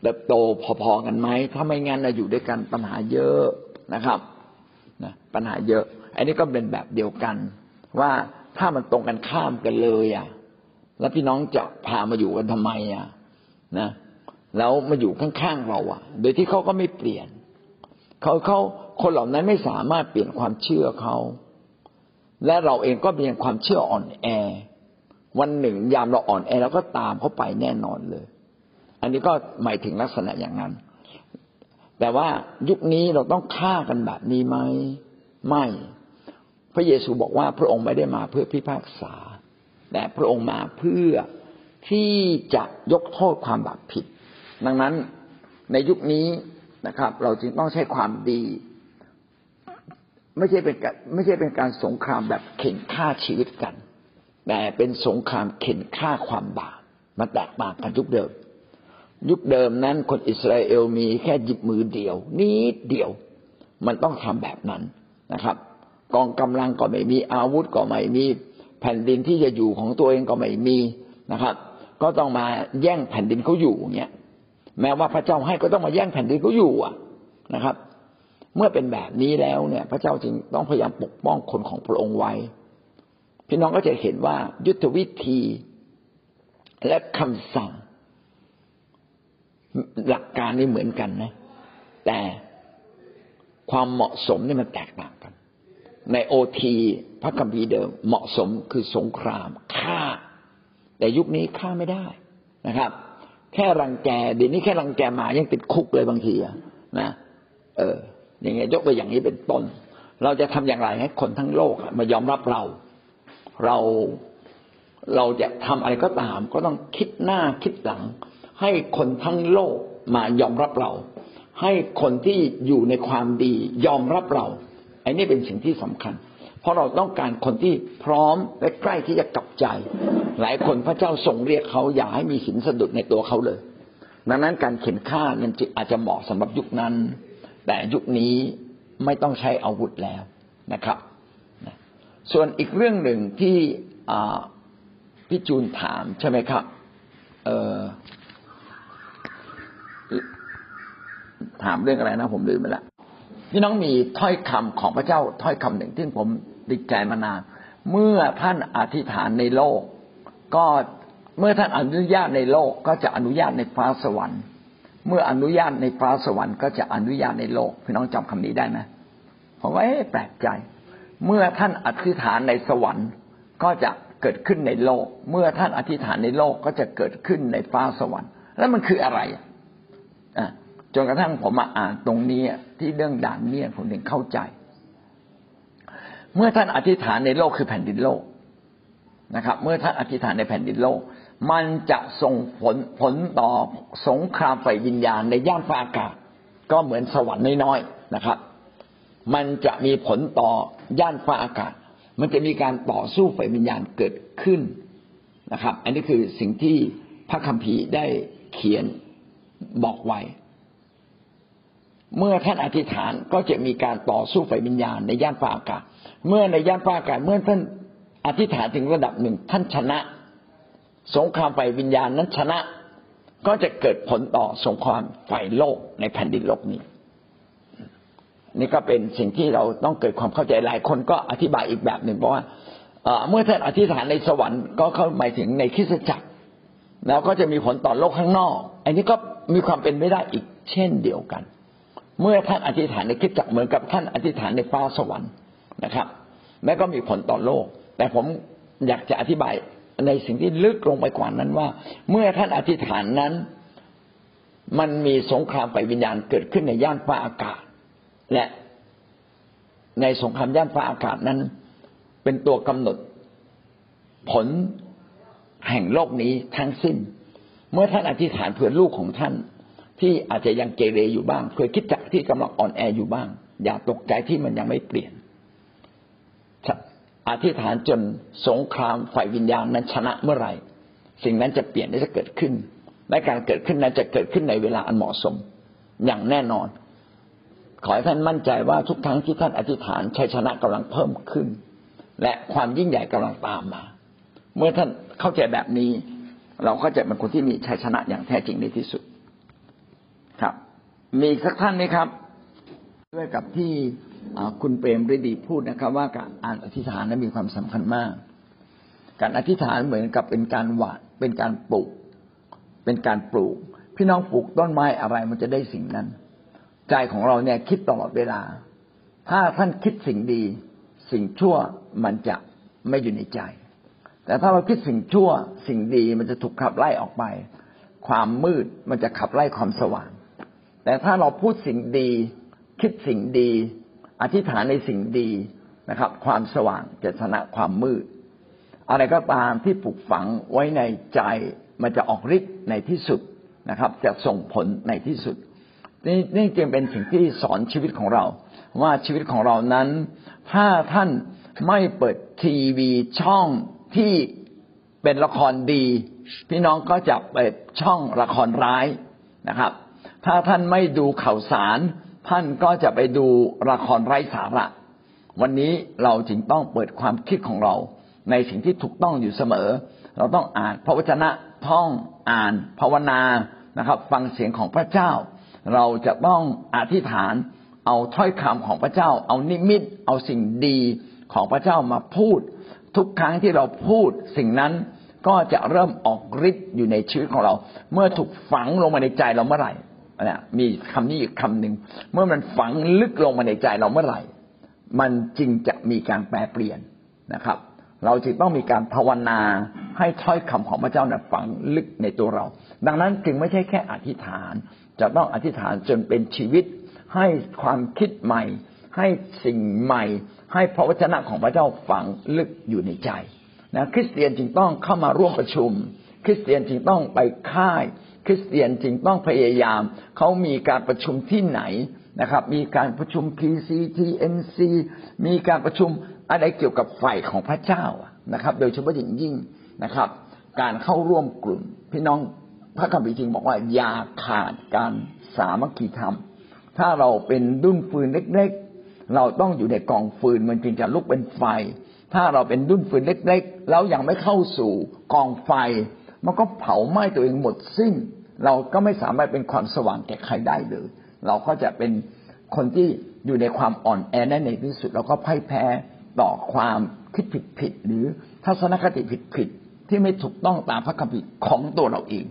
เติบโตพอๆกันไหมถ้าไม่งั้นเราอยู่ด้วยกันปัญหาเยอะนะครับนะปัญหาเยอะ อันนี้ก็เป็นแบบเดียวกัน ว่าถ้ามันตรงกันข้ามกันเลยอะ แล้วพี่น้องจะพามาอยู่กันทำไมอะนะแล้วมาอยู่ข้างๆเราอะ โดยที่เขาก็ไม่เปลี่ยนเขาเขาคนเหล่านั้นไม่สามารถเปลี่ยนความเชื่อเขาและเราเองก็มีความเชื่ออ่อนแอ วันหนึ่งยามเราอ่อนแอเราก็ตามเขาไปแน่นอนเลย อันนี้ก็หมายถึงลักษณะอย่างนั้น แต่ว่ายุคนี้เราต้องฆ่ากันแบบนี้ไหมไม่ พระเยซูบอกว่าพระองค์ไม่ได้มาเพื่อพิพากษา แต่พระองค์มาเพื่อที่จะยกโทษความบาปผิด ดังนั้นในยุคนี้นะครับ เราจึงต้องใช้ความดี ไม่ใช่เป็นการไม่ใช่เป็นการสงครามแบบเข็นฆ่าชีวิตกัน แต่เป็นสงครามเข็นฆ่าความบาปมันแตกต่างกันยุคเดิม ยุคเดิมนั้นคนอิสราเอลมีแค่หยิบมือเดียว นิดเดียว มันต้องทำแบบนั้นนะครับ กองกำลังก็ไม่มีอาวุธก็ไม่มีแผ่นดินที่จะอยู่ของตัวเองก็ไม่มีนะครับ ก็ต้องมาแย่งแผ่นดินเขาอยู่เงี้ยแม้ว่าพระเจ้าให้ก็ต้องมาแย่งแผ่นดินเขาอยู่อะนะครับ เมื่อเป็นแบบนี้แล้วเนี่ย พระเจ้าจึงต้องพยายามปกป้องคนของพระองค์ไว้ พี่น้องก็จะเห็นว่ายุทธวิธีและคำสั่งหลักการนี่เหมือนกันนะ แต่ความเหมาะสมนี่มันแตกต่างกัน ในโอทีพระคัมภีร์เดิมเหมาะสมคือสงครามฆ่า แต่ยุคนี้ฆ่าไม่ได้นะครับ แค่รังแกเดี๋ยวนี้แค่รังแกหมายังติดคุกเลยบางทีนะเออ อย่างเงี้ยยกตัวอย่างนี้เป็นต้น เราจะทำอย่างไรให้คนทั้งโลกมายอมรับเรา เราเราจะทำอะไรก็ตาม ก็ต้องคิดหน้าคิดหลัง ให้คนทั้งโลกมายอมรับเรา ให้คนที่อยู่ในความดียอมรับเราไอ้นี่เป็นสิ่งที่สำคัญ เพราะเราต้องการคนที่พร้อมและใกล้ที่จะกลับใจ หลายคนพระเจ้าทรงเรียกเขาอย่าให้มีหินสะดุดในตัวเขาเลย ดังนั้นการเข็นฆ่านั้นจึงอาจจะเหมาะสำหรับยุคนั้น แต่ยุคนี้ไม่ต้องใช้อาวุธแล้วนะครับ ส่วนอีกเรื่องหนึ่งที่พี่จูนถามใช่ไหมครับเออถามเรื่องอะไรนะ ผมลืมไปละพี่น้องมีถ้อยคำของพระเจ้าถ้อยคำหนึ่งที่ผมติดใจมานาน เมื่อท่านอธิษฐานในโลก ก็เมื่อท่านอนุญาตในโลก ก็จะอนุญาตในฟ้าสวรรค์ เมื่ออนุญาตในฟ้าสวรรค์ก็จะอนุญาตในโลก พี่น้องจำคำนี้ได้ไหมผมว่าแปลกใจ เมื่อท่านอธิษฐานในสวรรค์ก็จะเกิดขึ้นในโลก เมื่อท่านอธิษฐานในโลกก็จะเกิดขึ้นในฟ้าสวรรค์ แล้วมันคืออะไรอะจนกระทั่งผมมาอ่านตรงนี้ที่เรื่องด่านเนี่ยผมถึงเข้าใจ เมื่อท่านอธิษฐานในโลกคือแผ่นดินโลกนะครับ เมื่อท่านอธิษฐานในแผ่นดินโลก มันจะส่งผลผลต่อสงครามไฟวิญญาณในย่านฟ้าอากาศก็เหมือนสวรรค์น้อยๆนะครับ มันจะมีผลต่อย่านฟ้าอากาศ มันจะมีการต่อสู้ไฟวิญญาณเกิดขึ้นนะครับ อันนี้คือสิ่งที่พระคัมภีร์ได้เขียนบอกไว้ เมื่อท่านอธิษฐานก็จะมีการต่อสู้ไฟวิญญาณในย่านฟ้าอากาศ เมื่อในย่านฟ้าอากาศเมื่อท่านอธิษฐานถึงระดับหนึ่งท่านชนะ สงครามไฟวิญญาณนั้นชนะ ก็จะเกิดผลต่อสงครามไฟโลกในแผ่นดินโลกนี้ นี่ก็เป็นสิ่งที่เราต้องเกิดความเข้าใจหลายคนก็อธิบายอีกแบบหนึ่งเพราะว่าเมื่อท่านอธิษฐานในสวรรค์ก็เข้าหมายถึงในคริสตจักร แล้วก็จะมีผลต่อโลกข้างนอก อันนี้ก็มีความเป็นไม่ได้อีกเช่นเดียวกัน เมื่อท่านอธิษฐานในคริสตจักรเหมือนกับท่านอธิษฐานในฟ้าสวรรค์นะครับแม้ก็มีผลต่อโลก แต่ผมอยากจะอธิบายในสิ่งที่ลึกลงไปกว่านั้นว่า เมื่อท่านอธิษฐานนั้น มันมีสงครามไฟวิญญาณเกิดขึ้นในย่านฟ้าอากาศ และในสงครามย่านฟ้าอากาศนั้น เป็นตัวกำหนดผลแห่งโลกนี้ทั้งสิ้น เมื่อท่านอธิษฐานเผื่อลูกของท่าน ที่อาจจะยังเกเรอยู่บ้าง เคยคิดจักที่กำลังอ่อนแออยู่บ้าง อย่าตกใจที่มันยังไม่เปลี่ยนอธิษฐานจนสงครามฝ่ายวิญญาณนั้นชนะเมื่อไหร่ สิ่งนั้นจะเปลี่ยนและจะเกิดขึ้นและการเกิดขึ้นนั้นจะเกิดขึ้นในเวลาอันเหมาะสม อย่างแน่นอน ขอให้ท่านมั่นใจว่าทุกครั้งที่ท่านอธิษฐานชัยชนะกำลังเพิ่มขึ้น และความยิ่งใหญ่กำลังตามมา เมื่อท่านเข้าใจแบบนี้ เราก็จะเป็นคนที่มีชัยชนะอย่างแท้จริงในที่สุดครับ มีสักท่านไหมครับ ด้วยกับที่คุณเปรมฤดีพูดนะครับ ว่าการอ่านอธิษฐานนั้นมีความสำคัญมาก การอธิษฐานเหมือนกับเป็นการหวานเป็นการปลูก เป็นการปลูก พี่น้องปลูกต้นไม้อะไรมันจะได้สิ่งนั้น ใจของเราเนี่ยคิดตลอดเวลา ถ้าท่านคิดสิ่งดี สิ่งชั่วมันจะไม่อยู่ในใจ แต่ถ้าเราคิดสิ่งชั่วสิ่งดีมันจะถูกขับไล่ออกไป ความมืดมันจะขับไล่ความสว่าง แต่ถ้าเราพูดสิ่งดี คิดสิ่งดี อธิษฐานในสิ่งดีนะครับ ความสว่างจะชนะความมืด อะไรก็ตามที่ปลูกฝังไว้ในใจ มันจะออกฤทธิ์ในที่สุดนะครับ จะส่งผลในที่สุด นี่นี่จึงเป็นสิ่งที่สอนชีวิตของเรา ว่าชีวิตของเรานั้น ถ้าท่านไม่เปิดทีวีช่องที่เป็นละครดี พี่น้องก็จะเปิดช่องละครร้ายนะครับ ถ้าท่านไม่ดูข่าวสาร ท่านก็จะไปดูละครไร้สาระ วันนี้เราจึงต้องเปิดความคิดของเรา ในสิ่งที่ถูกต้องอยู่เสมอ เราต้องอ่านพระวจนะท่องอ่านภาวนานะครับ ฟังเสียงของพระเจ้า เราจะต้องอธิษฐาน เอาถ้อยคำของพระเจ้า เอานิมิต เอาสิ่งดีของพระเจ้ามาพูด ทุกครั้งที่เราพูดสิ่งนั้นก็จะเริ่มออกฤทธิ์อยู่ในชีวิตของเรา เมื่อถูกฝังลงมาในใจเราเมื่อไหร่นะมีคำนี้อีกคำหนึ่งเมื่อมันฝังลึกลงมาในใจเราเมื่อไหร่ มันจึงจะมีการแปลเปลี่ยนนะครับ เราจึงต้องมีการภาวนาให้ถ้อยคำของพระเจ้านะฝังลึกในตัวเรา ดังนั้นจึงไม่ใช่แค่อธิษฐาน จะต้องอธิษฐานจนเป็นชีวิต ให้ความคิดใหม่ ให้สิ่งใหม่ ให้พระวจนะของพระเจ้าฝังลึกอยู่ในใจนะคริสเตียนจึงต้องเข้ามาร่วมประชุม คริสเตียนจึงต้องไปค่าย คริสเตียนจึงต้องพยายาม เขามีการประชุมที่ไหนนะครับ มีการประชุม PCTNC มีการประชุมอะไรเกี่ยวกับฝ่ายของพระเจ้านะครับ โดยเฉพาะอย่างยิ่งนะครับ การเข้าร่วมกลุ่มพี่น้อง พระคัมภีร์จริงบอกว่าอย่าขาดการสามัคคีธรรม ถ้าเราเป็นดุนฟืนเล็กๆ เราต้องอยู่ในกองฟืนมันจึงจะลุกเป็นไฟ ถ้าเราเป็นดุนฟืนเล็กๆ แล้วยังไม่เข้าสู่กองไฟ มันก็เผาไหม้ตัวเองหมดสิ้น เราก็ไม่สามารถเป็นความสว่างแก่ใครได้เลย เราก็จะเป็นคนที่อยู่ในความอ่อนแอในในที่สุดเราก็พ่ายแพ้ต่อความคิดผิดผิดหรือทัศนคติผิดผิดที่ไม่ถูกต้องตามพระคัมภีร์ของตัวเราเอง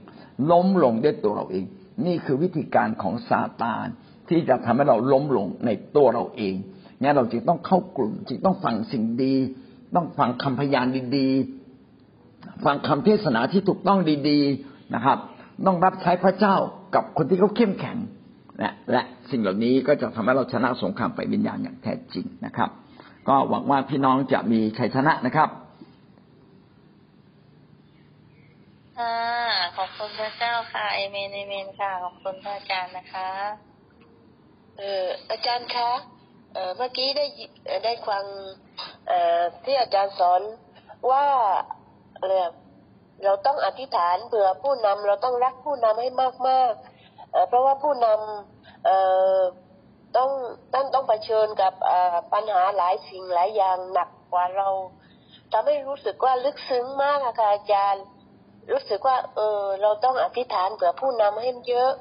ล้มลงด้วยตัวเราเอง นี่คือวิธีการของซาตานที่จะทำให้เราล้มลงในตัวเราเองงั้นเราจึงต้องเข้ากลุ่มจึงต้องฟังสิ่งดี ต้องฟังคำพยานดีๆ ฟังคำเทศนาที่ถูกต้องดีๆนะครับ ต้องรับใช้พระเจ้ากับคนที่เขาเข้มแข็งและและสิ่งเหล่านี้ก็จะทำให้เราชนะสงครามไปวิญญาณอย่างแท้จริงนะครับ ก็หวังว่าพี่น้องจะมีชัยชนะนะครับ ค่ะ ขอบคุณพระเจ้าค่ะเอเมนเอเมนค่ะ ขอบคุณพระอาจารย์นะคะ เอออาจารย์คะเออเมื่อกี้ได้ได้ฟังเออที่อาจารย์สอนว่าเรื่องเราต้องอธิษฐานเผื่อผู้นำเราต้องรักผู้นำให้มากๆเพราะว่าผู้นำต้องท่านต้องเผชิญกับอ่อปัญหาหลายสิ่งหลายอย่างหนักกว่าเราทำให้รู้สึกว่าลึกซึ้งมากค่ะอาจารย์ รู้สึกว่า เออ เราต้องอธิษฐานเผื่อผู้นำให้เยอะ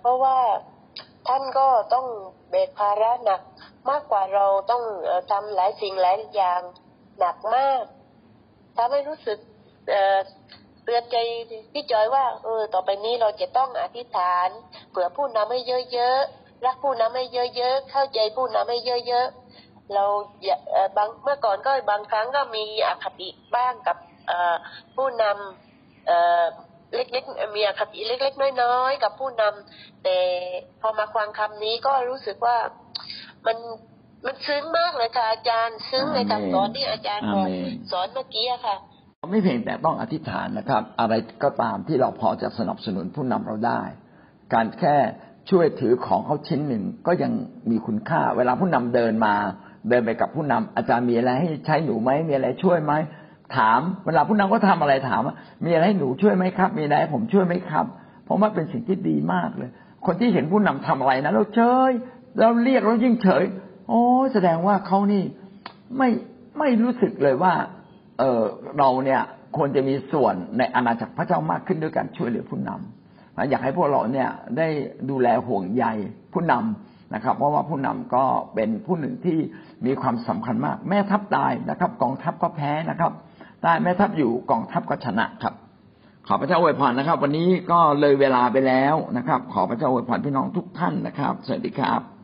เพราะว่าท่านก็ต้องแบกภาระหนักมากกว่าเราต้องทำหลายสิ่งหลายอย่างหนักมากทำให้รู้สึกเตือนใจพี่จอยว่า เออ ต่อไปนี้เราจะต้องอธิษฐานเผื่อผู้นำให้เยอะๆรักผู้นำให้เยอะๆเข้าใจผู้นำให้เยอะๆเราอย่าเออบางเมื่อก่อนก็บางครั้งก็มีอคติบ้างกับผู้นำ เอ่อเล็กๆมีอคติเล็ก ๆ น้อยๆกับผู้นำแต่พอมาฟังคำนี้ก็รู้สึกว่ามันมันซึ้งมากเลยค่ะอาจารย์ซึ้งในคำสอนที่อาจารย์บอกอาเมนสอนเมื่อกี้อะค่ะไม่เพียงแต่ต้องอธิษฐานนะครับ อะไรก็ตามที่เราพอจะสนับสนุนผู้นำเราได้ การแค่ช่วยถือของเขาชิ้นหนึ่งก็ยังมีคุณค่า เวลาผู้นำเดินมา เดินไปกับผู้นำอาจารย์มีอะไรให้ใช้หนูไหมมีอะไรช่วยไหม ถามเวลาผู้นำก็ทำอะไรถามว่ามีอะไรให้หนูช่วยไหมครับ มีอะไรให้ผมช่วยไหมครับ เพราะว่าเป็นสิ่งที่ดีมากเลย คนที่เห็นผู้นำทำอะไรนะเราเฉยเราเรียกเรายิ่งเฉย โอ้แสดงว่าเขานี่ไม่ไม่รู้สึกเลยว่า เออเราเนี่ยควรจะมีส่วนในอาณาจักรพระเจ้ามากขึ้นด้วยการช่วยเหลือผู้นำนะอยากให้พวกเราเนี่ยได้ดูแลห่วงใยผู้นำนะครับ เพราะว่าผู้นำก็เป็นผู้หนึ่งที่มีความสำคัญมาก แม่ทัพตายนะครับ กองทัพก็แพ้นะครับ ต้แม่ทัพอยู่กองทัพก็ชนะครับ ขอพระเจ้าอวยพรนะครับ วันนี้ก็เลยเวลาไปแล้วนะครับ ขอพระเจ้าอวยพรพี่น้องทุกท่านนะครับ สวัสดีครับ